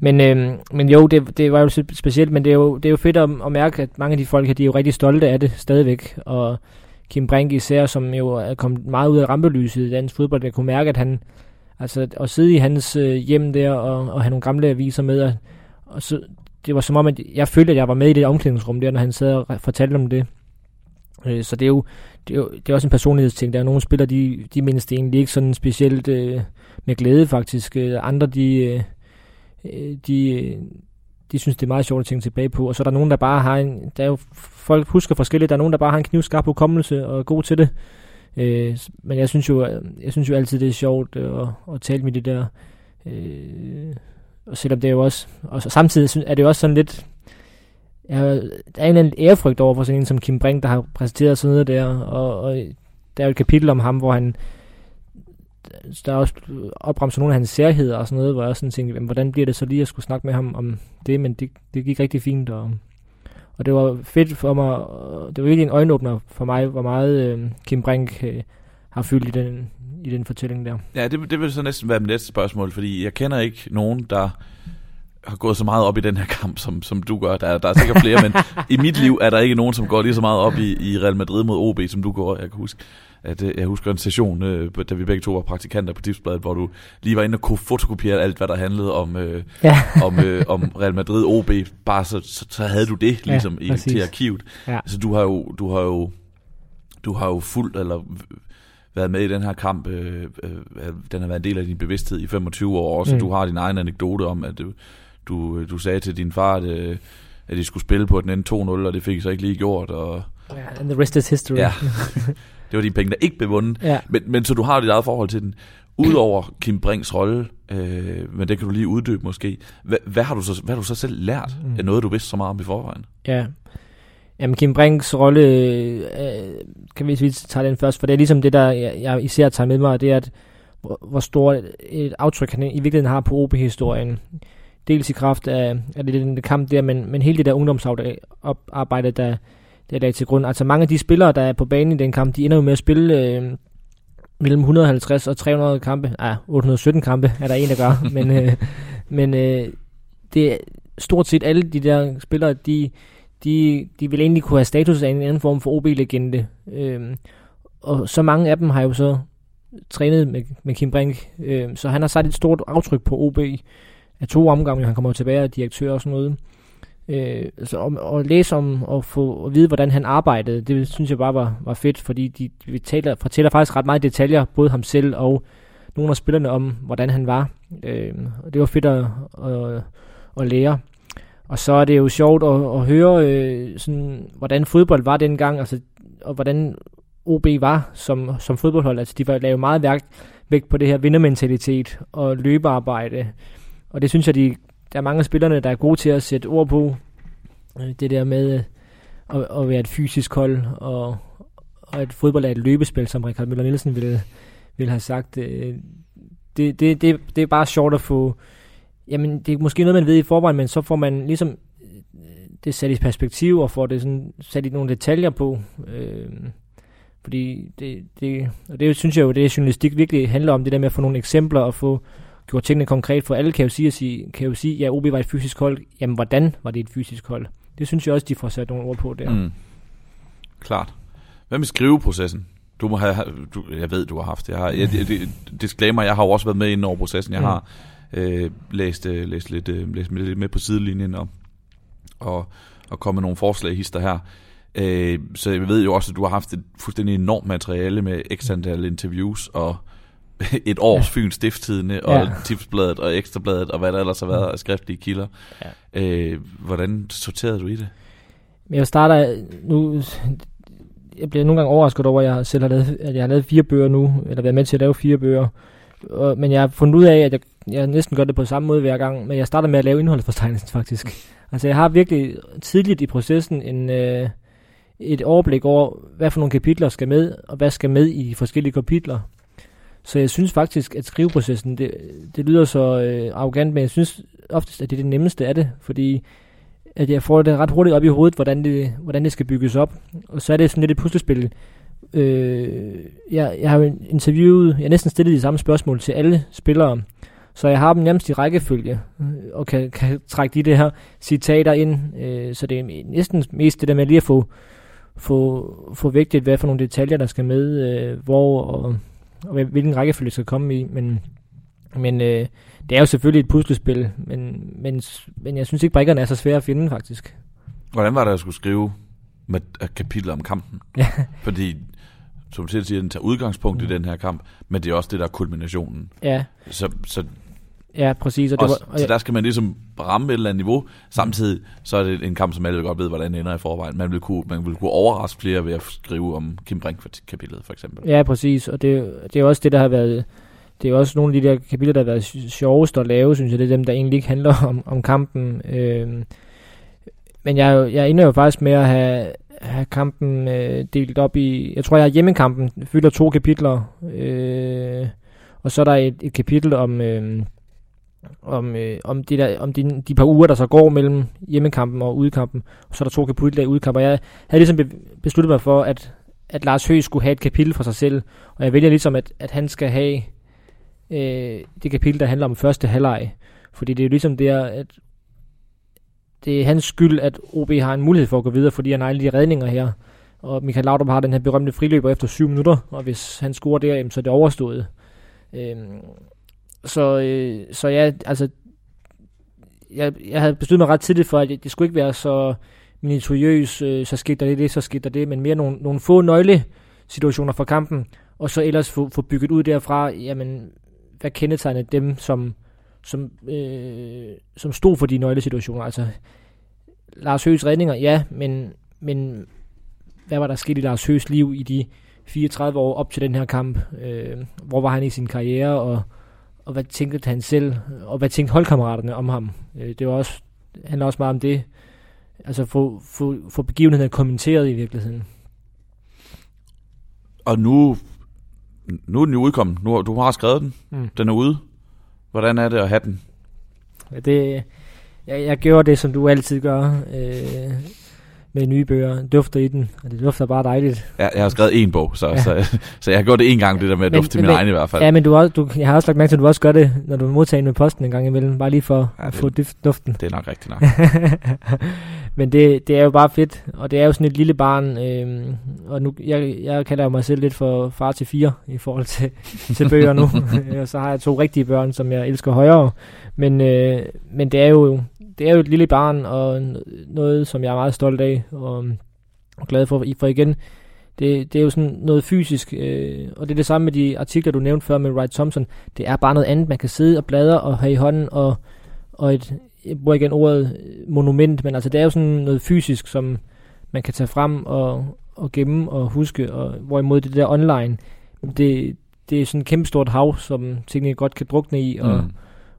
Men, øh, men jo, det, det var jo specielt, men det er jo, det er jo fedt at, at mærke, at mange af de folk her, de er jo rigtig stolte af det stadigvæk. Og Kim Brink især, som jo er kommet meget ud af rampelyset i dansk fodbold, jeg kunne mærke, at han, altså at sidde i hans øh, hjem der og, og have nogle gamle aviser med, og, og så, det var som om, at jeg følte, at jeg var med i det omklædningsrum der, når han sad og fortalte om det. Øh, så det er jo, det er jo det er også en personlighedsting. Der er nogle spillere, de, de mindes det egentlig ikke sådan specielt øh, med glæde faktisk. Øh, andre, de, øh, øh, de, de synes, det er meget sjovt at tænke tilbage på. Og så er der nogen, der bare har en... Der er jo, folk husker forskelligt. Der er nogen, der bare har en knivskarp hukommelse og er god til det. Øh, men jeg synes, jo, øh, jeg synes jo altid, det er sjovt øh, at, at tale med det der. Øh, og selvom det er jo også... Og så samtidig er det jo også sådan lidt... Jeg, der er en eller anden ærefrygt over for sådan en som Kim Brink, der har præsenteret sådan noget der. Og, og der er jo et kapitel om ham, hvor han der er også øh, opremset nogle af hans særheder og sådan noget, hvor jeg sådan tænkte, hvordan bliver det så lige at skulle snakke med ham om det, men det, det gik rigtig fint, og, og det var fedt for mig, det var virkelig en øjenåbner for mig, hvor meget øh, Kim Brink øh, har fyldt i den, i den fortælling der. Ja, det, det vil så næsten være mit næste spørgsmål, fordi jeg kender ikke nogen, der har gået så meget op i den her kamp, som, som du gør. Der, der er sikkert flere, men i mit liv er der ikke nogen, som går lige så meget op i, i Real Madrid mod OB, som du går, jeg kan huske at øh, jeg husker en session, øh, da vi begge to var praktikanter på Tipsbladet, hvor du lige var inde og kunne fotokopiere alt, hvad der handlede om, øh, ja. om, øh, om Real Madrid OB, bare så, så, så havde du det ligesom ja, i, til arkivet. Ja. Altså du har jo, du har jo, du har jo fuldt, eller været med i den her kamp, øh, øh, den har været en del af din bevidsthed i 25 år, og så mm. du har din egen anekdote om, at du, du, du sagde til din far, at, øh, at de skulle spille på den anden 2-0, og det fik så ikke lige gjort. Og, yeah, and the rest is history. Ja. Det var de penge, der ikke blev vundet. Ja. Men, men så du har dit eget forhold til den. Udover Kim Brinks rolle, øh, men det kan du lige uddybe måske. Hvad, hvad, har du så, hvad har du så selv lært mm. af noget, du vidste så meget om i forvejen? Ja, Jamen Kim Brinks rolle, øh, kan vi, vi tage den først, for det er ligesom det, der jeg, jeg især tager med mig, det er, at hvor, hvor stort et aftryk han i virkeligheden har på OB-historien. Dels i kraft af, af det, den kamp der, men, men hele det der ungdomsarbejde, der, det er til grund. Altså mange af de spillere, der er på banen i den kamp, de ender jo med at spille øh, mellem 150 og 300 kampe. Ah, 817 kampe er der en, der gør. men øh, men øh, det er stort set alle de der spillere, de, de, de vil egentlig kunne have status af en anden form for OB-legende. Øh, og så mange af dem har jo så trænet med, med Kim Brink, øh, så han har sat et stort aftryk på OB af to omgange, han kommer tilbage og direktør og sådan noget. Øh, altså, og, og læse om og få at vide, hvordan han arbejdede, det synes jeg bare var, var fedt, fordi de, de taler, fortæller faktisk ret meget detaljer, både ham selv og nogle af spillerne om, hvordan han var. Øh, og det var fedt at, at, at lære. Og så er det jo sjovt at, at høre, øh, sådan, hvordan fodbold var dengang, altså, og hvordan OB var som, som fodboldhold. Altså, de var lavet meget værk, vægt på det her vindermentalitet og løbearbejde. Og det synes jeg, de, der er mange af spillerne, der er gode til at sætte ord på. Øh, det der med øh, at, at være et fysisk hold, og, og at fodbold er et løbespil, som Richard Møller Nielsen ville, ville have sagt. Øh, det, det, det, det er bare sjovt at få... Jamen, det er måske noget, man ved i forvejen, men så får man ligesom det sat i perspektiv, og får det sådan sat i nogle detaljer på. Øh, fordi det, det, og det synes jeg jo, det journalistik virkelig handler om, det der med at få nogle eksempler og få gjort tingene konkret, for alle kan jo sige, kan jo sige ja, OB var et fysisk hold. Jamen, hvordan var det et fysisk hold? Det synes jeg også, de får sat nogle ord på der. Mm. Klart. Hvad med skriveprocessen? Du må have, du, jeg ved, du har haft det. Jeg har, jeg, det, disclaimer, jeg har jo også været med inden over processen. Jeg mm. har øh, læst, øh, læst, lidt, øh, læst lidt med på sidelinjen og, og, og kommet nogle forslag hister her. Øh, så jeg ved jo også, at du har haft et fuldstændig enormt materiale med x antal interviews og et års ja. Fyns Stifttidene og ja. Tipsbladet og Ekstrabladet og hvad der ellers har været af skriftlige kilder. Ja. Øh, hvordan sorterede du i det? Jeg starter nu... Jeg bliver nogle gange overrasket over, at jeg selv har lavet, at jeg har lavet fire bøger nu, eller været med til at lave fire bøger. Og, men jeg har fundet ud af, at jeg, jeg næsten gør det på samme måde hver gang, men jeg starter med at lave indholdsfortegnelsen faktisk. Altså jeg har virkelig tidligt i processen en, øh, et overblik over, hvad for nogle kapitler skal med, og hvad skal med i de forskellige kapitler. Så jeg synes faktisk, at skriveprocessen, det, det lyder så øh, arrogant, men jeg synes oftest, at det er det nemmeste af det, fordi at jeg får det ret hurtigt op i hovedet, hvordan det, hvordan det skal bygges op. Og så er det sådan lidt et puslespil. Øh, jeg, jeg har interviewet, jeg har næsten stillet de samme spørgsmål til alle spillere, så jeg har dem nærmest i rækkefølge, øh, og kan, kan trække de der citater ind. Øh, så det er næsten mest det der med lige at få, få, få vægtet, hvad for nogle detaljer, der skal med, øh, hvor og og hvilken rækkefølge skal komme i, men, men øh, det er jo selvfølgelig et puslespil, men, men, men jeg synes ikke, brækkerne er så svære at finde, faktisk. Hvordan var det at skulle skrive med kapitler om kampen? Ja. Fordi, som du siger, den tager udgangspunkt mm. i den her kamp, men det er også det, der er kulminationen. Ja. Så, så Ja, præcis. Og det var, og så der skal man ligesom ramme et eller andet niveau. Samtidig så er det en kamp, som alle godt ved, hvordan ender i forvejen. Man vil kunne, man vil kunne overraske flere ved at skrive om Kim Brink kapitlet, for eksempel. Ja, præcis. Og det, det er også det, der har været... Det er også nogle af de der kapitler, der har været sjovest at lave, synes jeg. Det er dem, der egentlig ikke handler om, om kampen. Øhm, men jeg, jeg ender jo faktisk med at have, have kampen øh, delt op i... Jeg tror, jeg har hjemmekampen fylder to kapitler. Øh, og så er der et, et kapitel om... Øh, om, øh, om, de, der, om de, de par uger, der så går mellem hjemmekampen og udkampen. Og så er der to kapitler i udkampen. Jeg havde ligesom besluttet mig for, at, at Lars Høgh skulle have et kapitel for sig selv. Og jeg vælger ligesom, at, at han skal have øh, det kapitel, der handler om første halvleg. Fordi det er jo ligesom det, at det er hans skyld, at OB har en mulighed for at gå videre, fordi han har alle de redninger her. Og Michael Laudrup har den her berømte friløber efter 7 minutter, og hvis han scorer der, så er det overstået. Øhm, så, øh, så ja, altså, jeg, jeg havde besluttet mig ret tidligt for, at det skulle ikke være så miniaturøs, øh, så skete der det, det, så skete der det, men mere nogle, nogle få nøgle situationer fra kampen, og så ellers få, få bygget ud derfra, jamen, hvad kendetegner dem, som, som, øh, som stod for de nøglesituationer. Altså, Lars Høghs redninger, ja, men, men hvad var der sket i Lars Høghs liv i de 34 år op til den her kamp? Øh, hvor var han i sin karriere, og og hvad tænkte han selv, og hvad tænkte holdkammeraterne om ham. Øh, det var også, handler også meget om det, altså få, få, få begivenheden kommenteret i virkeligheden. Og nu, nu er den jo udkommet. Nu, du har skrevet den. Mm. Den er ude. Hvordan er det at have den? Ja, det, jeg, jeg gjorde det, som du altid gør. Øh, med nye bøger, dufter i den, og det dufter bare dejligt. Ja, jeg har skrevet en bog, så, ja. så, så jeg har gjort det en gang, det der med at dufte til min egen i hvert fald. Ja, men du, også, du, jeg har også lagt mærke til, at du også gør det, når du modtager med posten en gang imellem, bare lige for ja, at få duften. Det er nok rigtigt nok. Men det, det er jo bare fedt, og det er jo sådan et lille barn, øh, og nu, jeg, jeg kalder jo mig selv lidt for far til fire i forhold til, til bøger nu, og så har jeg to rigtige børn, som jeg elsker højere, men, øh, men det er jo det er jo et lille barn, og noget, som jeg er meget stolt af, og, um, og glad for, for igen, det, det er jo sådan noget fysisk, øh, og det er det samme med de artikler, du nævnte før med Wright Thompson. Det er bare noget andet, man kan sidde og bladre og have i hånden, og, og et, jeg bruger igen ordet øh, monument, men altså det er jo sådan noget fysisk, som man kan tage frem og, og gemme og huske, og hvorimod det der online, det, det er sådan et kæmpestort hav, som tingene godt kan drukne i, og, mm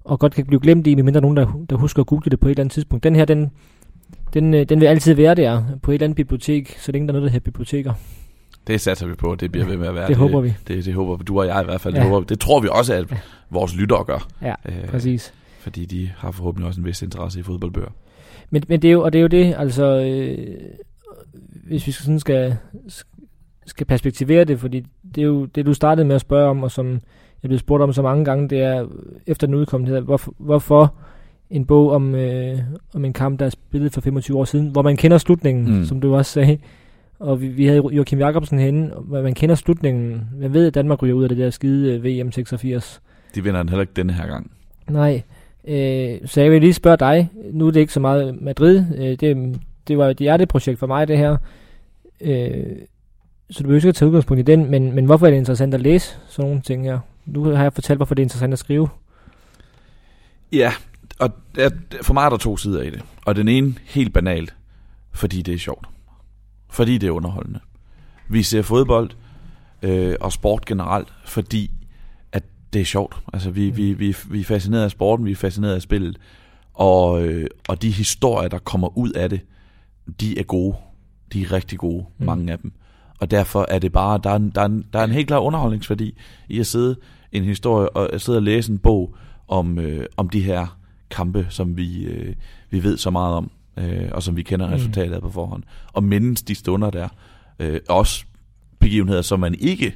og godt kan blive glemt i, medmindre nogen, der, der husker at google det på et eller andet tidspunkt. Den her, den, den, øh, den vil altid være der på et eller andet bibliotek, så længe der er noget, der hedder biblioteker. Det satser vi på, det bliver ved med at være. Det, det håber vi. Det, det håber du og jeg i hvert fald. Ja. Det, håber, det tror vi også, at vores lyttere gør. Ja, øh, præcis. Fordi de har forhåbentlig også en vis interesse i fodboldbøger. Men, men det er jo, og det er jo det, altså, øh, hvis vi sådan skal, skal perspektivere det, fordi det er jo det, du startede med at spørge om, og som jeg blev spurgt om så mange gange, det er efter den udkommenhed, hvorfor, hvorfor en bog om, øh, om en kamp, der er spillet for 25 år siden, hvor man kender slutningen, mm. som du også sagde, og vi, vi havde Joachim Jacobsen henne, hvor man kender slutningen. Man ved, at Danmark ryger ud af det der skide øh, VM 86. De vinder den heller ikke denne her gang. Nej. Øh, så jeg vil lige spørge dig. Nu er det ikke så meget Madrid. Øh, det, det var et hjerteprojekt for mig, det her. Øh, så du behøver ikke tage udgangspunkt i den, men, men hvorfor er det interessant at læse sådan nogle ting her? Nu har jeg fortalt, hvorfor det er interessant at skrive. Ja, og for mig er der to sider i det. Og den ene helt banalt, fordi det er sjovt. Fordi det er underholdende. Vi ser fodbold øh, og sport generelt, fordi at det er sjovt. Altså, vi, vi, vi, vi er fascineret af sporten, vi er fascineret af spillet, og, øh, og de historier, der kommer ud af det, de er gode. De er rigtig gode, mm. mange af dem. Og derfor er det bare, der er, der, er, der er en helt klar underholdningsværdi i at sidde en historie og sidde og læse en bog om, øh, om de her kampe, som vi, øh, vi ved så meget om øh, og som vi kender mm. resultatet af på forhånd. Og mindes de stunder der. Øh, også begivenheder, som man ikke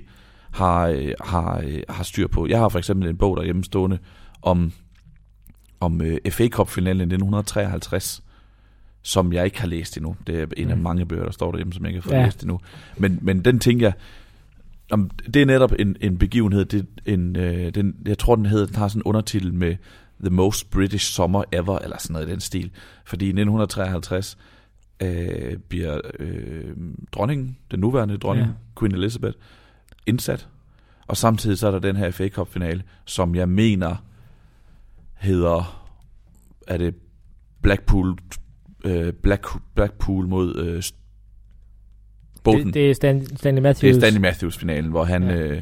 har, øh, har, øh, har styr på. Jeg har for eksempel en bog derhjemme stående om, om øh, FA Cup-finalen i 1953, som jeg ikke har læst endnu. Det er en af mm. mange bøger, der står derhjemme, som jeg ikke har fået ja. læst endnu. Men, men den tænker jeg, om, det er netop en, en begivenhed. Det, en, øh, den, jeg tror, den hedder, den har sådan en undertitel med The Most British Summer Ever, eller sådan noget i den stil. Fordi i 1953 øh, bliver øh, dronningen, den nuværende dronning, ja. Queen Elizabeth, indsat. Og samtidig så er der den her FA Cup finale, som jeg mener hedder, er det Blackpool, øh, Black, Blackpool mod øh, Bolton. Det, det er Stan, Stanley Matthews. Det er Stanley Matthews finalen, hvor han... Ja. Øh,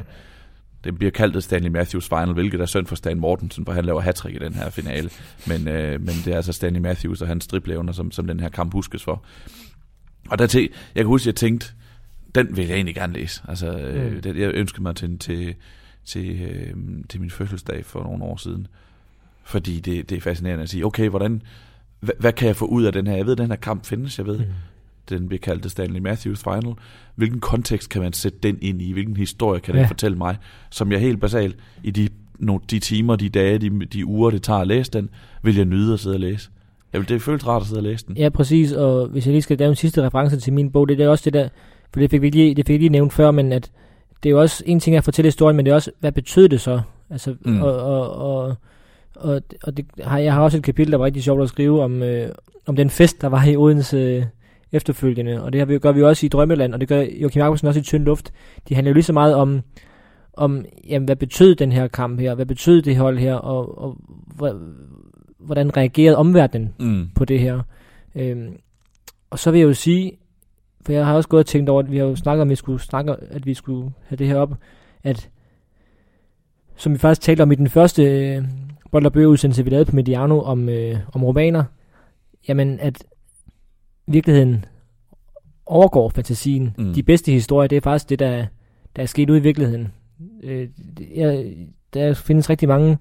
det bliver kaldt Stanley Matthews Final, hvilket er synd for Stan Mortensen, for han laver hat i den her finale. Men, øh, men det er altså Stanley Matthews og hans striblevner, som, som den her kamp huskes for. Og der til, jeg kan huske, at jeg tænkte, den vil jeg egentlig gerne læse. Altså, øh, mm. det, jeg ønskede mig til, til, til, øh, til min fødselsdag for nogle år siden. Fordi det, det er fascinerende at sige, okay, hvordan, hvad, hvad kan jeg få ud af den her? Jeg ved, at den her kamp findes, jeg ved. Mm den bliver kaldt Stanley Matthews Final. Hvilken kontekst kan man sætte den ind i? Hvilken historie kan den ja. fortælle mig? Som jeg helt basalt i de, no, de timer, de dage, de, de uger, det tager at læse den, vil jeg nyde at sidde og læse. Jeg vil, det føles rart at sidde og læse den. Ja, præcis. Og hvis jeg lige skal lave en sidste reference til min bog, det er også det der, for det fik vi lige, det fik vi lige nævnt før, men at det er jo også en ting at fortælle historien, men det er også, hvad betød det så? Altså, mm. og, og, og, og, og det, har, jeg har også et kapitel, der var rigtig sjovt at skrive om, øh, om den fest, der var i Odense øh, efterfølgende, og det her gør vi også i Drømmeland, og det gør Joachim Jacobsen også i Tynd Luft. De handler jo lige så meget om, om jamen, hvad betød den her kamp her, hvad betød det hold her, og, og hvordan reagerede omverdenen mm. på det her. Øhm, og så vil jeg jo sige, for jeg har også gået og tænkt over, at vi har jo snakket om, at vi skulle, snakke, at vi skulle have det her op, at som vi faktisk talte om i den første øh, Bold udsendelse vi lavede på Mediano om, øh, om romaner, jamen at virkeligheden overgår fantasien. Mm. De bedste historier, det er faktisk det, der, der er sket ude i virkeligheden. Øh, jeg, der findes rigtig mange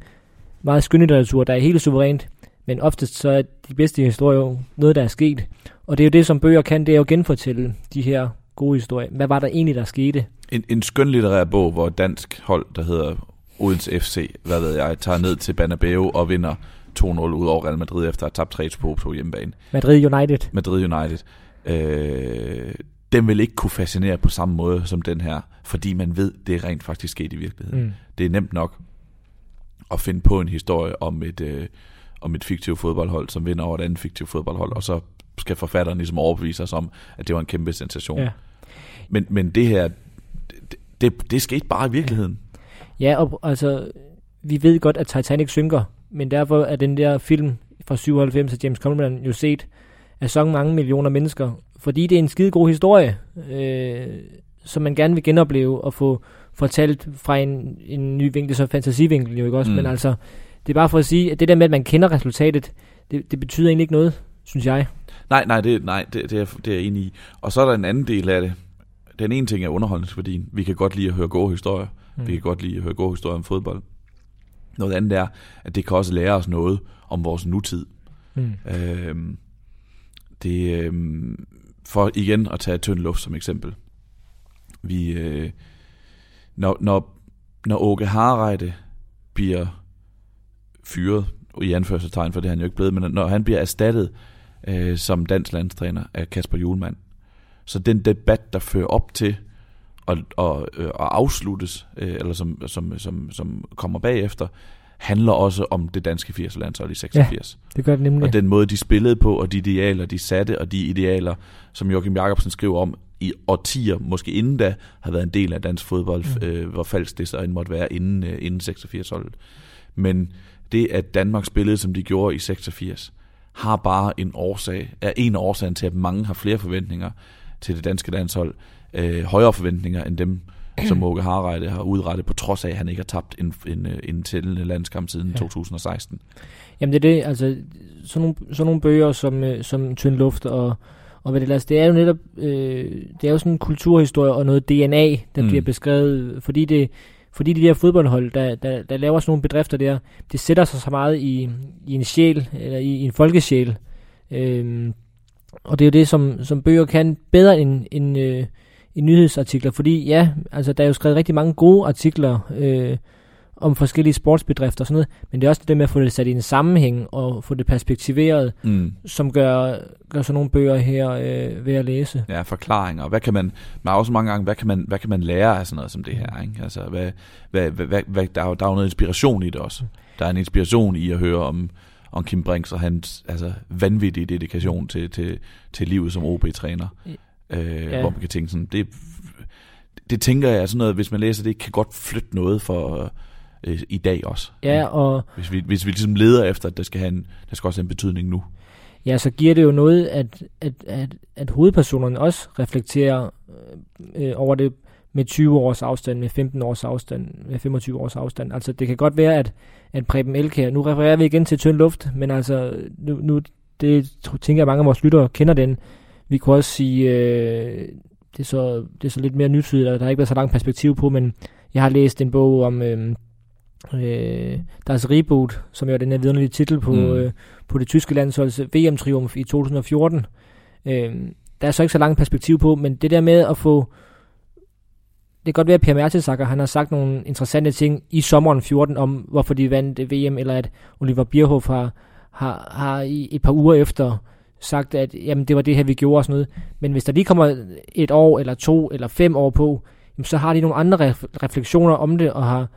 meget skønlitteratur, der er helt suverænt, men oftest så er de bedste historier jo noget, der er sket. Og det er jo det, som bøger kan, det er jo genfortælle de her gode historier. Hvad var der egentlig, der skete? En, en skønlitterær bog, hvor dansk hold, der hedder Odense FC, hvad ved jeg, tager ned til Banabeo og vinder 2-0 ud over Real Madrid efter at have tabt 3 på på hjemmebane. Madrid United. Madrid United. Øh, den vil ikke kunne fascinere på samme måde som den her, fordi man ved, det er rent faktisk sket i virkeligheden. Mm. Det er nemt nok at finde på en historie om et, øh, om et fiktivt fodboldhold, som vinder over et andet fiktivt fodboldhold, og så skal forfatteren ligesom overbevise os om, at det var en kæmpe sensation. Ja. Men, men det her, det, det, det skete bare i virkeligheden. Ja, og altså, vi ved godt, at Titanic synker, men derfor er den der film fra 97 af James Cameron jo set af så mange millioner mennesker, fordi det er en skide god historie, øh, som man gerne vil genopleve og få fortalt fra en, en ny vinkel, så fantasivinkel jo ikke også, mm. men altså, det er bare for at sige, at det der med, at man kender resultatet, det, det betyder egentlig ikke noget, synes jeg. Nej, nej, det, nej det, det, er, det er jeg enig i. Og så er der en anden del af det. Den ene ting er underholdningsværdien. Vi kan godt lide at høre gode historier. Mm. Vi kan godt lide at høre gode historier om fodbold. Noget andet er, at det kan også lære os noget om vores nutid. Mm. Øhm, det, øhm, for igen at tage tynd luft som eksempel. Vi, øh, når, når, når Åke Harreide bliver fyret, i anførselstegn, for det er han jo ikke blevet, men når han bliver erstattet øh, som dansk landstræner af Kasper Julemand, så den debat, der fører op til og, og, øh, og afsluttes, øh, eller som, som, som, som kommer bagefter, handler også om det danske 80 landshold i 86. Ja, det gør det nemlig. Og den måde, de spillede på, og de idealer, de satte, og de idealer, som Joachim Jacobsen skriver om i årtier, måske inden da, har været en del af dansk fodbold, mm. øh, hvor falsk det så end måtte være inden, øh, inden 86-holdet. Men det, at Danmark spillede, som de gjorde i 86, har bare en årsag, er en årsag til, at mange har flere forventninger til det danske landshold, øh, højere forventninger end dem, som Måke Harreide har udrettet, på trods af, at han ikke har tabt en, en, en tællende landskamp siden ja. 2016. Jamen det er det, altså sådan nogle, sådan nogle bøger som, øh, som Tynd Luft og, og hvad det ellers, det er jo netop, øh, det er jo sådan en kulturhistorie og noget DNA, der mm. bliver beskrevet, fordi det, fordi de der fodboldhold, der, der, der laver sådan nogle bedrifter der, det sætter sig så meget i, i en sjæl, eller i, i en folkesjæl. Øhm, og det er jo det, som, som bøger kan bedre end, end, øh, end nyhedsartikler, fordi ja, altså der er jo skrevet rigtig mange gode artikler øh, om forskellige sportsbedrifter og sådan noget, men det er også det med at få det sat i en sammenhæng og få det perspektiveret, mm. som gør, gør sådan nogle bøger her øh, ved at læse. Ja, forklaringer. Hvad kan man, man har også mange gange, hvad kan man, hvad kan man lære af sådan noget som det her? Ikke? Altså, hvad, hvad, hvad, hvad, der, er jo, der er jo noget inspiration i det også. Der er en inspiration i at høre om, om Kim Brinks og hans altså, vanvittige dedikation til, til, til livet som OB-træner. Øh, ja. Hvor man kan tænke sådan, det, det tænker jeg sådan noget, hvis man læser det, kan godt flytte noget for øh, i dag også. Ja, og... Hvis vi, hvis vi ligesom leder efter, at der skal, have en, der skal også have en betydning nu. Ja, så giver det jo noget, at, at, at, at hovedpersonerne også reflekterer øh, over det med 20 års afstand, med 15 års afstand, med 25 års afstand. Altså det kan godt være, at, at Preben Elkær, nu refererer vi igen til tynd luft, men altså nu, nu det tænker jeg, mange af vores lyttere kender den. Vi kunne også sige, øh, det, er så, det er så lidt mere nytydigt, og der har ikke været så langt perspektiv på, men jeg har læst en bog om øh, øh, deres reboot, som jo er den her vidunderlige titel på, mm. øh, på det tyske landsholds VM-triumf i 2014. Øh, der er så ikke så langt perspektiv på, men det der med at få det kan godt være, at Per Mertesacker, han har sagt nogle interessante ting i sommeren 14 om, hvorfor de vandt VM, eller at Oliver Bierhoff har, har, har i et par uger efter sagt, at jamen, det var det her, vi gjorde og sådan noget. Men hvis der lige kommer et år, eller to, eller fem år på, jamen, så har de nogle andre ref- refleksioner om det, og har,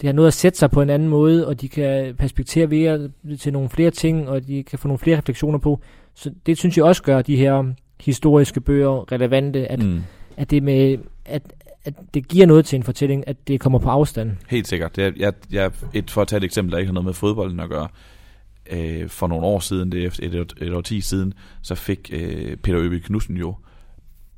det har noget at sætte sig på en anden måde, og de kan perspektere ved til nogle flere ting, og de kan få nogle flere refleksioner på. Så det synes jeg også gør de her historiske bøger relevante, at, mm. at det med, at, at det giver noget til en fortælling, at det kommer på afstand. Helt sikkert. Er, jeg, jeg, et, for at tage et eksempel, der ikke har noget med fodbolden at gøre. Øh, for nogle år siden, det er et, et, et årti siden, så fik øh, Peter Øvig Knudsen jo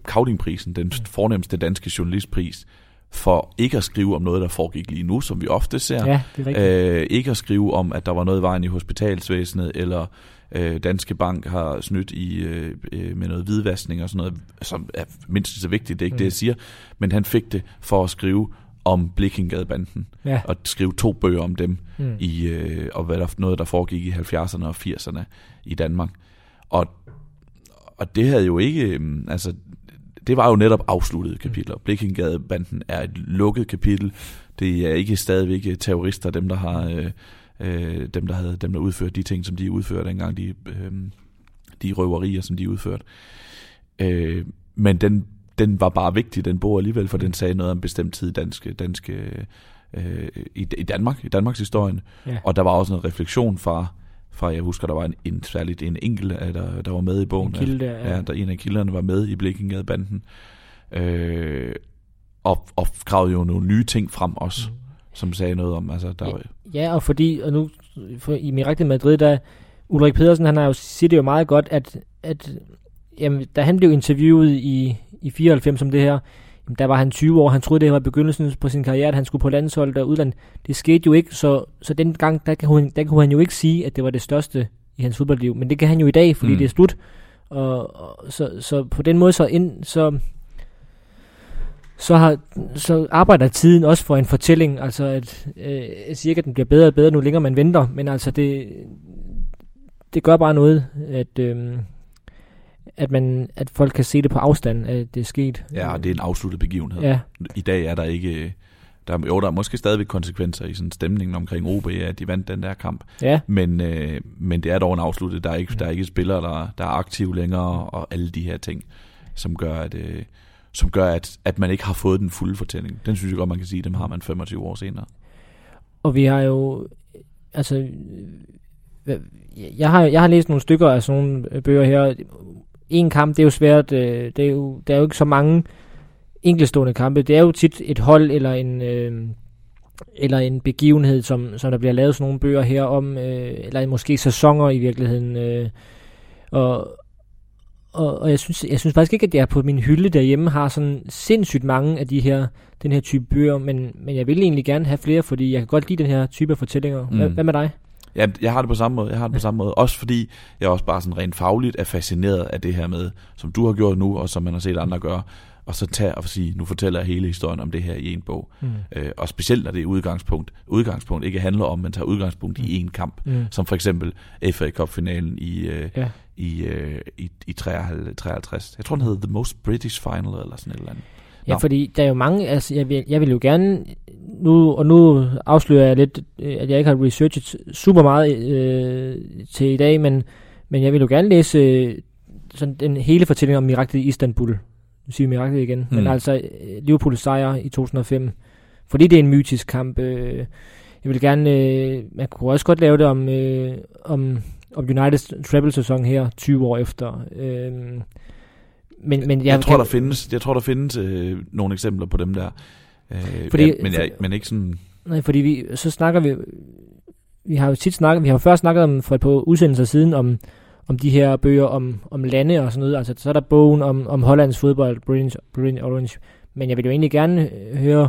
Kaudingprisen, den mm. fornemmeste danske journalistpris, for ikke at skrive om noget, der foregik lige nu, som vi ofte ser. Ja, det er rigtigt. Øh, ikke at skrive om, at der var noget i vejen i hospitalsvæsenet, eller øh, Danske Bank har snydt i, øh, øh, med noget hvidvaskning og sådan noget, som er mindst så vigtigt, det er ikke mm. det, jeg siger. Men han fik det for at skrive om Blikkingadebanden, ja. og skrive to bøger om dem, mm. i, øh, og hvad der, noget, der foregik i 70'erne og 80'erne i Danmark. Og, og det havde jo ikke, øh, altså det var jo netop afsluttede kapitler. Mm. Blikkingadebanden er et lukket kapitel. Det er ikke stadigvæk terrorister, dem der har øh, øh, dem, der havde, dem, der udførte de ting, som de udførte dengang, de, øh, de røverier, som de udførte. Øh, men den, den var bare vigtig, den bog alligevel, for den sagde noget om en bestemt tid danske, danske, øh, i, i Danmark, i Danmarks historien. Ja. Og der var også en refleksion fra, fra jeg husker, der var en, en særligt en enkelt, øh, der, der var med i bogen. En kilde ja. ja. der en af kilderne var med i Blikkinggade-banden. Øh, og, og gravede jo nogle nye ting frem også, mm. som sagde noget om, altså der var, Ja, og fordi, og nu for, i Mirakel Madrid, der Ulrik Pedersen, han har jo siger det jo meget godt, at, at jamen, da han blev interviewet i, i 94 om det her, jamen, der var han 20 år, han troede, det var begyndelsen på sin karriere, at han skulle på landsholdet og udland. Det skete jo ikke, så, så den gang, der, kan hun, der kunne han jo ikke sige, at det var det største i hans fodboldliv, men det kan han jo i dag, fordi mm. det er slut. Og, og så, så på den måde, så, ind, så, så, har, så arbejder tiden også for en fortælling, altså at, øh, jeg siger ikke, at den bliver bedre og bedre, nu længere man venter, men altså det, det gør bare noget, at, øh, at, man, at folk kan se det på afstand, at det er sket. Ja, og det er en afsluttet begivenhed. Ja. I dag er der ikke... Der, er- jo, der er måske stadigvæk konsekvenser i sådan stemningen omkring OB, at de vandt den der kamp. Ja, Men, øh, men det er dog en afsluttet. Der er ikke, der er ikke spillere, der, der er aktive længere, og alle de her ting, som gør, at, øh, som gør at, at man ikke har fået den fulde fortælling. Den synes jeg godt, man kan sige, dem har man 25 år senere. og vi har jo, altså, hvad- jeg har, jeg har læst nogle stykker af sådan nogle øh, bøger her. En kamp, det er jo svært, øh, det er jo, der er jo ikke så mange enkeltstående kampe. Det er jo tit et hold eller en, øh, eller en begivenhed, som, som der bliver lavet sådan nogle bøger her om, øh, eller måske sæsoner i virkeligheden. Øh, og, og, og jeg, synes, jeg synes faktisk ikke, at jeg på min hylde derhjemme har sådan sindssygt mange af de her, den her type bøger, men, men jeg vil egentlig gerne have flere, fordi jeg kan godt lide den her type af fortællinger. Mm. Hvad, Mm. hvad med dig? Ja, jeg har det på samme måde. Jeg har det på samme måde. Også fordi jeg også bare sådan rent fagligt er fascineret af det her med, som du har gjort nu, og som man har set andre gøre. Og så tage og sige, nu fortæller jeg hele historien om det her i en bog. Mm. Øh, og specielt når det er udgangspunkt. Udgangspunkt ikke handler om, man tager udgangspunkt i en kamp. Mm. Som for eksempel FA Cup-finalen i, øh, Ja. i, øh, i, i 53, 53. Jeg tror, den hedder The Most British Final, eller sådan et eller andet. Ja, Nå. fordi der er jo mange, altså jeg vil, jeg vil jo gerne, nu, og nu afslører jeg lidt, øh, at jeg ikke har researchet super meget øh, til i dag, men, men jeg vil jo gerne læse øh, sådan den hele fortælling om miraklet i Istanbul. Nu siger vi miraklet igen, mm. men altså øh, Liverpools sejr i 2005, fordi det er en mytisk kamp. Øh, jeg vil gerne, øh, man kunne også godt lave det om, øh, om, om Uniteds treble-sæson her, 20 år efter. Øh, men, men Jeg, jeg, tror, kan- der findes, jeg tror, der findes øh, nogle eksempler på dem der. Øh, Fordi- ja, men, jeg, men ikke sådan... Nej, fordi vi, så snakker vi, vi har jo tit snakket, vi har jo først snakket om for et par udsendelser siden om, om de her bøger om, om lande og sådan noget. Altså, så er der bogen om, om Hollands fodbold, Brilliant, Brilliant Orange. Men jeg vil jo egentlig gerne øh, høre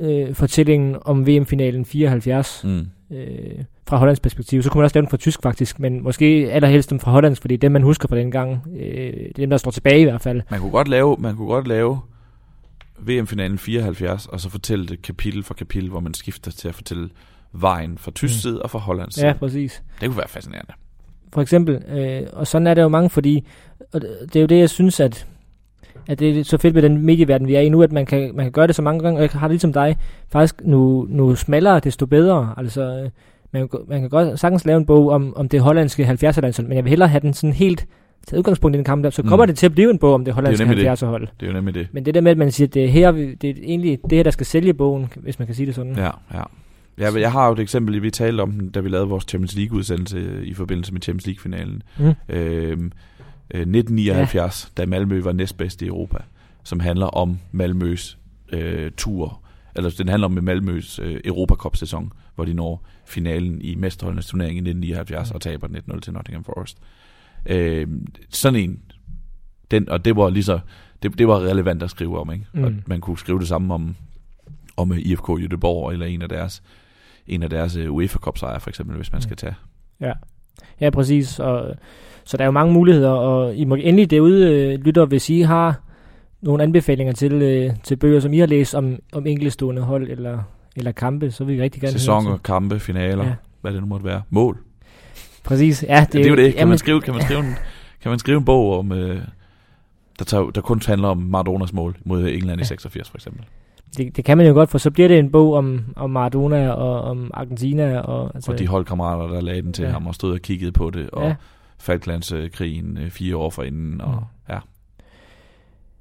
øh, fortællingen om VM-finalen 74 Mm. Øh, fra Hollands perspektiv. Så kunne man også lave den fra tysk faktisk, men måske allerhelst dem fra Hollands, fordi dem man husker fra den gang, øh, det er dem, der står tilbage i hvert fald. Man kunne godt lave, man kunne godt lave VM-finalen 74, og så fortælle det kapitel for kapitel, hvor man skifter til at fortælle vejen fra tysk Mm. side og fra Hollands side. Ja, præcis. Det kunne være fascinerende. for eksempel. Øh, og sådan er der jo mange, fordi og det det er jo det, jeg synes, at, at det er så fedt med den medieverden, vi er i nu, at man kan, man kan gøre det så mange gange, og jeg har det ligesom dig, faktisk nu, nu smallere, desto bedre. Altså, øh, man, man kan godt sagtens lave en bog om, om det hollandske 70'er landshold, men jeg vil hellere have den sådan helt taget udgangspunkt i den kamp der, så kommer Mm. det til at blive en bog om det hollandske nemlig det. 70'er hold. Det er jo nemlig det. Men det der med, at man siger, at det er, her, det er egentlig det her, der skal sælge bogen, hvis man kan sige det sådan. Ja, ja. Jeg, jeg har jo et eksempel, vi talte om da vi lavede vores Champions League-udsendelse i forbindelse med Champions League-finalen. Mm. Øhm, øh, 1979, ja. da Malmø var næstbedste i Europa, som handler om Malmøs øh, tur, eller den handler om Malmøs øh, Europacup-sæson, hvor de når finalen i mesterholdenes turnering i 1979 Mm. og taber den 1-0 til Nottingham Forest. Øh, sådan en, den, og det var lige så, det, det var relevant at skrive om, ikke? Mm. Og man kunne skrive det samme om, om øh, IFK Göteborg, eller en af deres, en af deres øh, UEFA Cup sejre, for eksempel, hvis man Mm. skal tage. Ja, ja præcis. Og, så der er jo mange muligheder, og I må endelig derude, øh, lytter, hvis I har nogle anbefalinger til, øh, til bøger, som I har læst om, om enkeltstående hold eller, eller kampe, så vil vi rigtig gerne Sæsoner, kampe, finaler, Ja. hvad det nu måtte være. Mål. Præcis, ja. Det, ja, det er jo det. Kan jamen, man skrive, kan man skrive, en, kan man skrive en bog om, øh, der, tager, der kun handler om Maradonas mål mod England i Ja. 86 for eksempel? Det, det kan man jo godt, for så bliver det en bog om, om Maradona og om Argentina. Og, altså, og de holdkammerater, der lagde den til ja. ham og stod og kiggede på det, og ja. Falklandskrigen øh, fire år forinden, og mm. ja.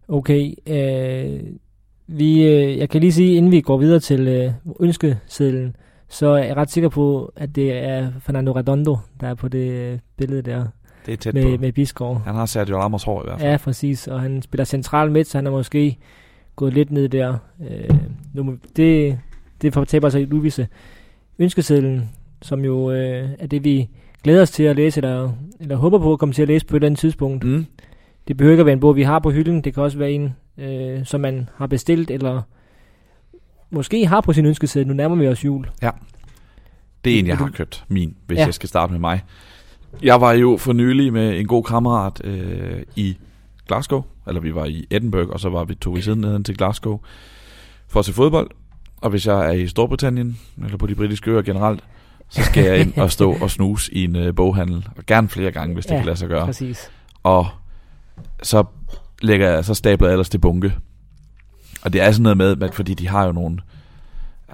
Okay, øh, vi, øh, jeg kan lige sige, inden vi går videre til øh, ønskesedlen, så er jeg ret sikker på, at det er Fernando Redondo, der er på det øh, billede der. Det er tæt med, på. med Bisgaard. Han har Sergio Ramos hår i hvert fald. Ja, præcis. Og han spiller central midt, så han er måske gået lidt ned der. Øh, nu, det, det fortaber sig i Luvise. Ønskesedlen, som jo øh, er det, vi glæder os til at læse, eller, eller håber på at komme til at læse på et eller andet tidspunkt. Mm. Det behøver ikke at være en bog, vi har på hylden. Det kan også være en, øh, som man har bestilt, eller måske har på sin ønskeseddel. Nu nærmer vi os jul. Ja. Det er en, jeg har købt, min, hvis ja. jeg skal starte med mig. Jeg var jo for nylig med en god kammerat øh, i Glasgow, eller vi var i Edinburgh, og så var vi tog vi siden ned til Glasgow for at se fodbold. Og hvis jeg er i Storbritannien, eller på de britiske øer generelt, så skal jeg ind og stå og snuse i en øh, boghandel. Og gerne flere gange, hvis det ja, kan lade sig gøre. Præcis. Og så lægger jeg, så stabler jeg ellers til bunke. Og det er sådan noget med, at fordi de har jo nogle,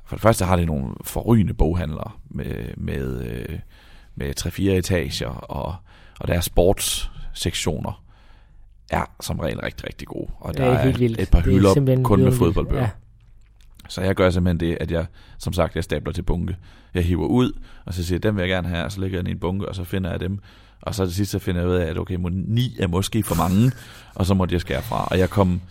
for det første har de nogle forrygende boghandlere med, med, øh, med 3-4 etager, og, og deres sportssektioner er som regel rigtig, rigtig gode. Og der er, er vildt. et par hylder kun med fodboldbøger. Ja. Så jeg gør simpelthen det, at jeg, som sagt, jeg stabler til bunke. Jeg hiver ud, og så siger jeg, dem vil jeg gerne have, og så lægger jeg den i en bunke, og så finder jeg dem. Og så til sidst, så finder jeg ud af, at okay, ni er måske for mange, og så måtte jeg skære fra. Og jeg kom,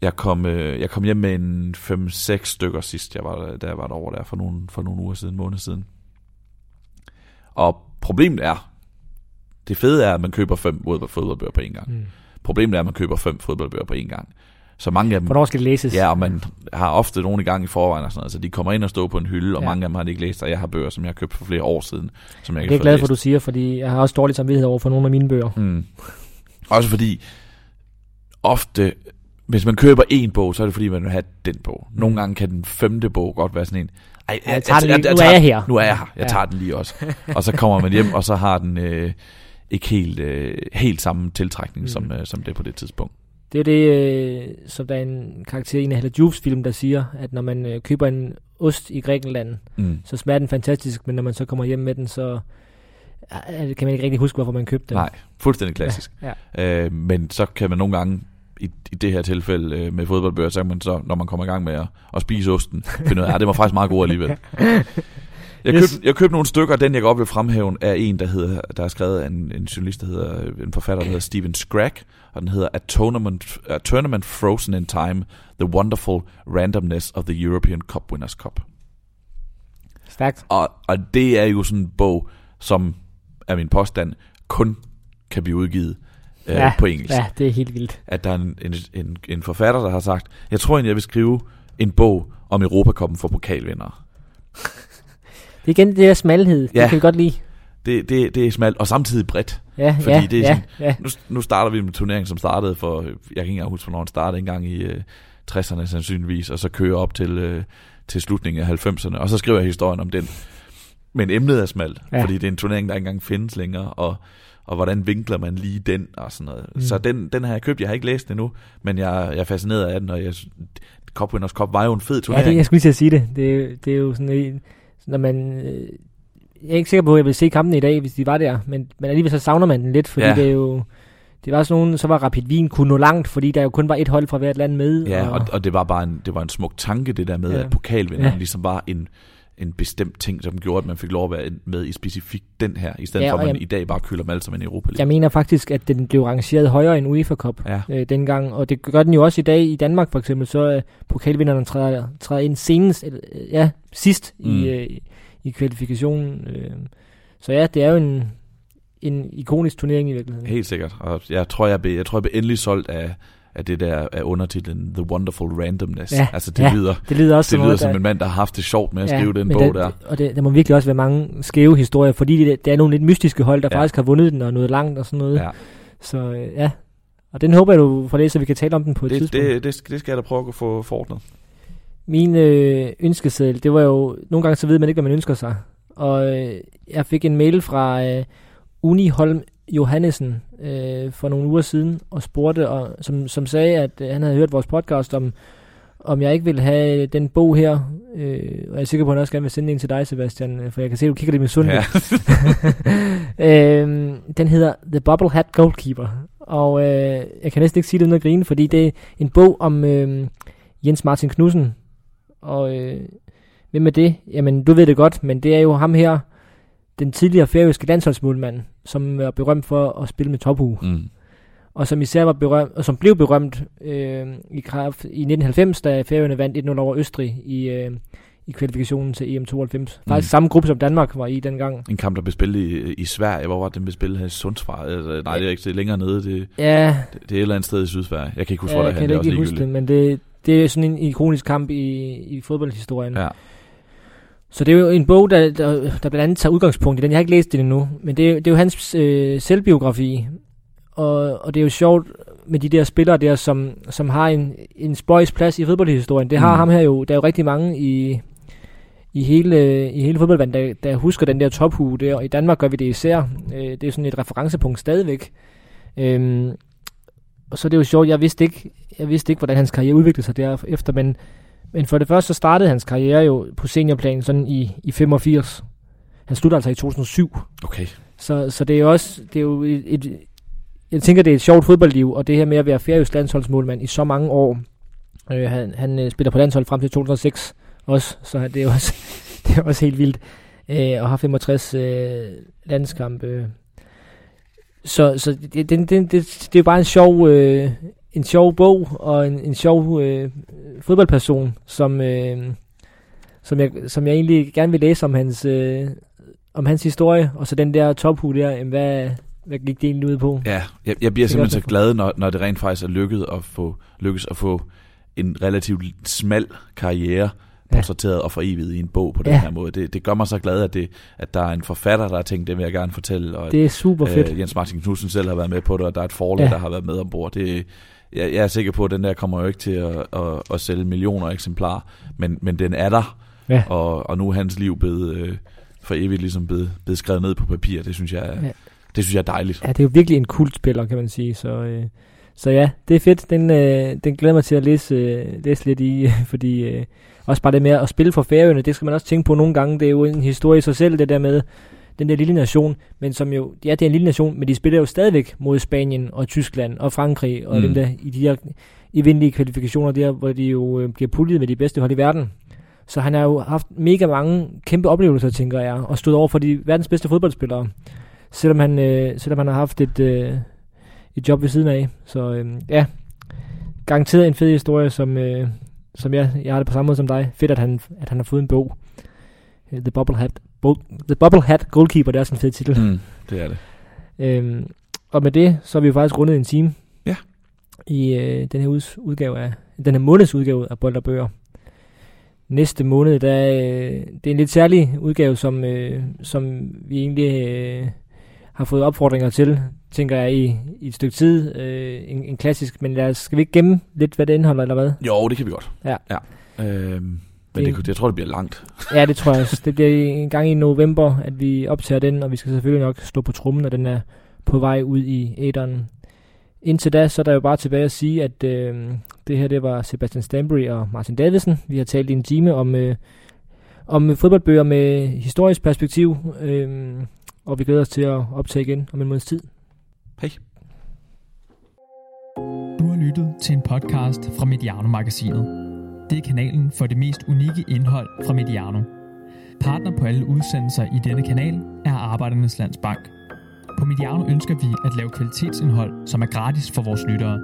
jeg kom, øh, jeg kom hjem med en 5-6 stykker sidst, jeg var, da jeg var derovre der for nogle, for nogle uger siden, måned siden. Og problemet er, det fede er, at man køber fem fodboldbøger på en gang. Mm. Problemet er, at man køber fem fodboldbøger på en gang. Så mange af dem... Hvornår skal det læses? Ja, og man har ofte nogle i gang i forvejen og sådan noget, så de kommer ind og står på en hylde, og ja. mange af dem har de ikke læst, og jeg har bøger, som jeg har købt for flere år siden, som jeg Det er glad for, du siger, fordi jeg har også dårligt samvittighed over for nogle af mine bøger. Mm. Også fordi, ofte, hvis man køber en bog, så er det fordi, man vil have den bog. Nogle gange kan den femte bog godt være sådan en, ej, jeg, jeg, tager jeg, den lige. Jeg, jeg, nu er jeg her. Nu er jeg her. Jeg tager den lige også. og så kommer man hjem, og så har den øh, ikke helt, øh, helt samme tiltrækning, mm. som, øh, som det på det tidspunkt. Det er det, øh, som der er en karakter i en af Juves film, der siger, at når man øh, køber en ost i Grækenland, mm. så smager den fantastisk, men når man så kommer hjem med den, så øh, kan man ikke rigtig huske, hvorfor man købte den. Nej, fuldstændig klassisk. Ja, ja. Øh, men så kan man nogle gange, i, i det her tilfælde øh, med fodboldbøger, så kan man så, når man kommer i gang med at, at spise osten, finde ud af, at det var faktisk meget god alligevel. Jeg købte, yes. jeg købte nogle stykker, den jeg godt vil fremhæve, er en, der, hedder, der er skrevet af en, en journalist, der hedder, en forfatter, der hedder Steven Scragg, og den hedder A Tournament, A Tournament Frozen in Time, The Wonderful Randomness of the European Cup Winners' Cup. Stærkt. Og, og det er jo sådan en bog, som er min påstand, kun kan blive udgivet øh, ja, på engelsk. Ja, det er helt vildt. At der er en, en, en, en forfatter, der har sagt, jeg tror egentlig, jeg vil skrive en bog om Europakoppen for pokalvindere. Det er igen det der smalhed, ja. det kan vi godt lide. Det, det, det er smalt, og samtidig bredt. Ja, fordi ja, det er ja, sådan, ja. Nu, nu starter vi med turneringen, som startede for, jeg kan ikke engang huske, hvornår den startede, engang i uh, 60'erne sandsynligvis, og så kører op til, uh, til slutningen af 90'erne, og så skriver jeg historien om den. Men emnet er smalt, ja. fordi det er en turnering, der ikke engang findes længere, og, og hvordan vinkler man lige den, og sådan noget. Mm. Så den, den har jeg købt, jeg har ikke læst den endnu, men jeg, jeg er fascineret af den, og jeg, Cup Winners Cup var jo en fed turnering. Ja, det, jeg skulle lige til at sige det. Det, det er jo sådan en, når man... Øh, jeg er ikke sikker på, at jeg vil se kampen i dag, hvis de var der, men, men alligevel så savner man den lidt, fordi ja. det er jo... Det var sådan nogen, så var Rapid Wien kunne nå langt, fordi der jo kun var et hold fra hvert land med. Ja, og, og, og det var bare en, det var en smuk tanke, det der med, ja. at pokalvinderen ja. ligesom var en, en bestemt ting, som gjorde, at man fik lov at være med i specifikt den her, i stedet ja, for at man jeg, i dag bare køler dem alle sammen i Europa Jeg mener faktisk, at den blev rangeret højere end UEFA Cup ja. øh, dengang, og det gør den jo også i dag i Danmark for eksempel, så er pokalvinderne træder, træder ind senest, eller, ja, sidst mm. i, øh, i kvalifikationen. Øh. Så ja, det er jo en, en ikonisk turnering i virkeligheden. Helt sikkert, og jeg tror, jeg blev, jeg tror, jeg blev endelig solgt af, af det der af undertitlen The Wonderful Randomness. Ja, altså det ja, lyder, det lyder, også det lyder som, som en mand, der har haft det sjovt med at ja, skrive den bog det, der. Og det, der må virkelig også være mange skæve historier, fordi det, det er nogle lidt mystiske hold, der ja. faktisk har vundet den og noget langt og sådan noget. Ja. Så øh, ja, og den håber jeg, du får det, så vi kan tale om den på et det, tidspunkt. Det, det, det skal jeg da prøve at få forordnet. Min øh, ønskeseddel, det var jo, nogle gange så ved man ikke, hvad man ønsker sig. Og øh, jeg fik en mail fra øh, Uni Holm Johannesen øh, for nogle uger siden og spurgte, og, som, som sagde, at øh, han havde hørt vores podcast om, om jeg ikke vil have den bog her, øh, og jeg er sikker på, at han også gerne vil sende en til dig, Sebastian, øh, for jeg kan se, at du kigger lidt med sundt. Ja. øh, den hedder The Bubble Hat Goalkeeper, og øh, jeg kan næsten ikke sige det uden at grine, fordi det er en bog om øh, Jens Martin Knudsen, og øh, hvem er det? Jamen, du ved det godt, men det er jo ham her, den tidligere færøske landsholdsmålmand, som var berømt for at spille med tophue. Mm. Og som især var berømt, og som blev berømt øh, i, kraft, i 1990, da Færøerne vandt 1-0 over Østrig i, øh, i kvalifikationen til EM92. Faktisk Mm. samme gruppe som Danmark var i dengang. En kamp, der blev spillet i, i Sverige. Hvor var det, den blev spillet her i Sundsvall? Altså, nej, det er ikke det er længere nede. Det, Ja, det, det er et eller andet sted i Sydsverige. Jeg kan ikke huske, ja hvor jeg det er kan henne. Det også ikke huske det, men det, det er sådan en ikonisk kamp i, i fodboldhistorien. Ja. Så det er jo en bog, der, der, der blandt andet tager udgangspunkt i den. Jeg har ikke læst den endnu, men det er, det er jo hans øh, selvbiografi. Og, og det er jo sjovt med de der spillere der, som, som har en, en spøjs plads i fodboldhistorien. Det har Mm. ham her jo. Der er jo rigtig mange i, i hele, i hele fodboldverdenen, der, der husker den der tophue der. Og i Danmark gør vi det især. Øh, det er sådan et referencepunkt stadigvæk. Øhm, og så er det jo sjovt, jeg vidste ikke, jeg vidste ikke hvordan hans karriere udviklede sig derefter, men, men for det første så startede hans karriere jo på seniorplan sådan i, i 85. Han slutter altså i 2007. Okay. Så, så det er jo også, det er jo et, et, jeg tænker, det er et sjovt fodboldliv, og det her med at være færøsk landsholdsmålmand i så mange år. Øh, han han øh, spiller på landshold frem til 2006 også, så det er også, det er også helt vildt. Øh, og har 65 øh, landskampe. Så, så det, det, det, det, det er jo bare en sjov, øh, en sjov bog, og en, en sjov øh, fodboldperson, som, øh, som, jeg, som jeg egentlig gerne vil læse om hans, øh, om hans historie, og så den der tophue der, jamen, hvad, hvad gik det egentlig ud på? Ja, jeg, jeg bliver Det simpelthen så glad, når, når det rent faktisk er lykket at få, lykkes at få en relativt smal karriere Ja. portrætteret og foreviget i en bog på den Ja. her måde. Det, det gør mig så glad, at, det, at der er en forfatter, der har tænkt, det vil jeg gerne fortælle, og Det er super fedt. øh, Jens Martin Knudsen selv har været med på det, og der er et forlag, Ja. ja. der har været med ombord. Det, jeg, jeg er sikker på, at den der kommer jo ikke til at, at, at sælge millioner eksemplarer, men, men den er der, Ja. og, og nu er hans liv blevet øh, for evigt ligesom blevet, blevet skrevet ned på papir. Det synes jeg, er- Ja. det synes jeg er dejligt. Ja, det er jo virkelig en kultspiller, kan man sige. Så, øh, så ja, det er fedt. Den, øh, den glæder mig til at læse, øh, læse lidt i, fordi øh, også bare det med at spille for Færøerne, det skal man også tænke på nogle gange. Det er jo en historie i sig selv, det der med den der lille nation, men som jo, ja, det er en lille nation, men de spiller jo stadigvæk mod Spanien og Tyskland og Frankrig og mm. Dem der i de her evindelige kvalifikationer der, hvor de jo øh, bliver puljet med de bedste hold i verden. Så han har jo haft mega mange kæmpe oplevelser, tænker jeg, og stået over for de verdens bedste fodboldspillere, selvom han, øh, selvom han har haft et, øh, et job ved siden af. Så øh, ja, garanteret en fed historie, som, øh, som jeg, jeg har det på samme måde som dig. Fedt, at han, at han har fået en bog. Øh, The Bubble Hat, Bo, The Bubble Hat Goalkeeper, det er også en fed titel. Mm, det er det. Øhm, og med det, så har vi jo faktisk rundet en time. Ja. I øh, den her udgave af, den her måneds udgave af Bold og Bøger. Næste måned, der, øh, det er en lidt særlig udgave, som, øh, som vi egentlig øh, har fået opfordringer til, tænker jeg, i, i et stykke tid. Øh, en, en klassisk, men lad os, skal vi ikke gemme lidt, hvad det indeholder, eller hvad? Jo, det kan vi godt. Ja. ja. Øhm, men Det- jeg tror, det bliver langt. Ja, det tror jeg også. Det bliver en gang i november, at vi optager den, og vi skal selvfølgelig nok stå på trummen, når den er på vej ud i æderen. Indtil da, så er der jo bare tilbage at sige, at øh, det her det var Sebastian Stanbury og Martin Davidsen. Vi har talt i en time om, øh, om fodboldbøger med historisk perspektiv, øh, og vi glæder os til at optage igen om en måneds tid. Hej. Du har lyttet til en podcast fra Mediano-magasinet. Det er kanalen for det mest unikke indhold fra Mediano. Partner på alle udsendelser i denne kanal er Arbejdernes Landsbank. På Mediano ønsker vi at lave kvalitetsindhold, som er gratis for vores lyttere.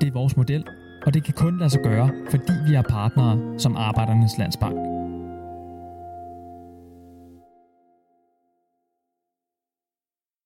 Det er vores model, og det kan kun lade sig gøre, fordi vi er partnere som Arbejdernes Landsbank.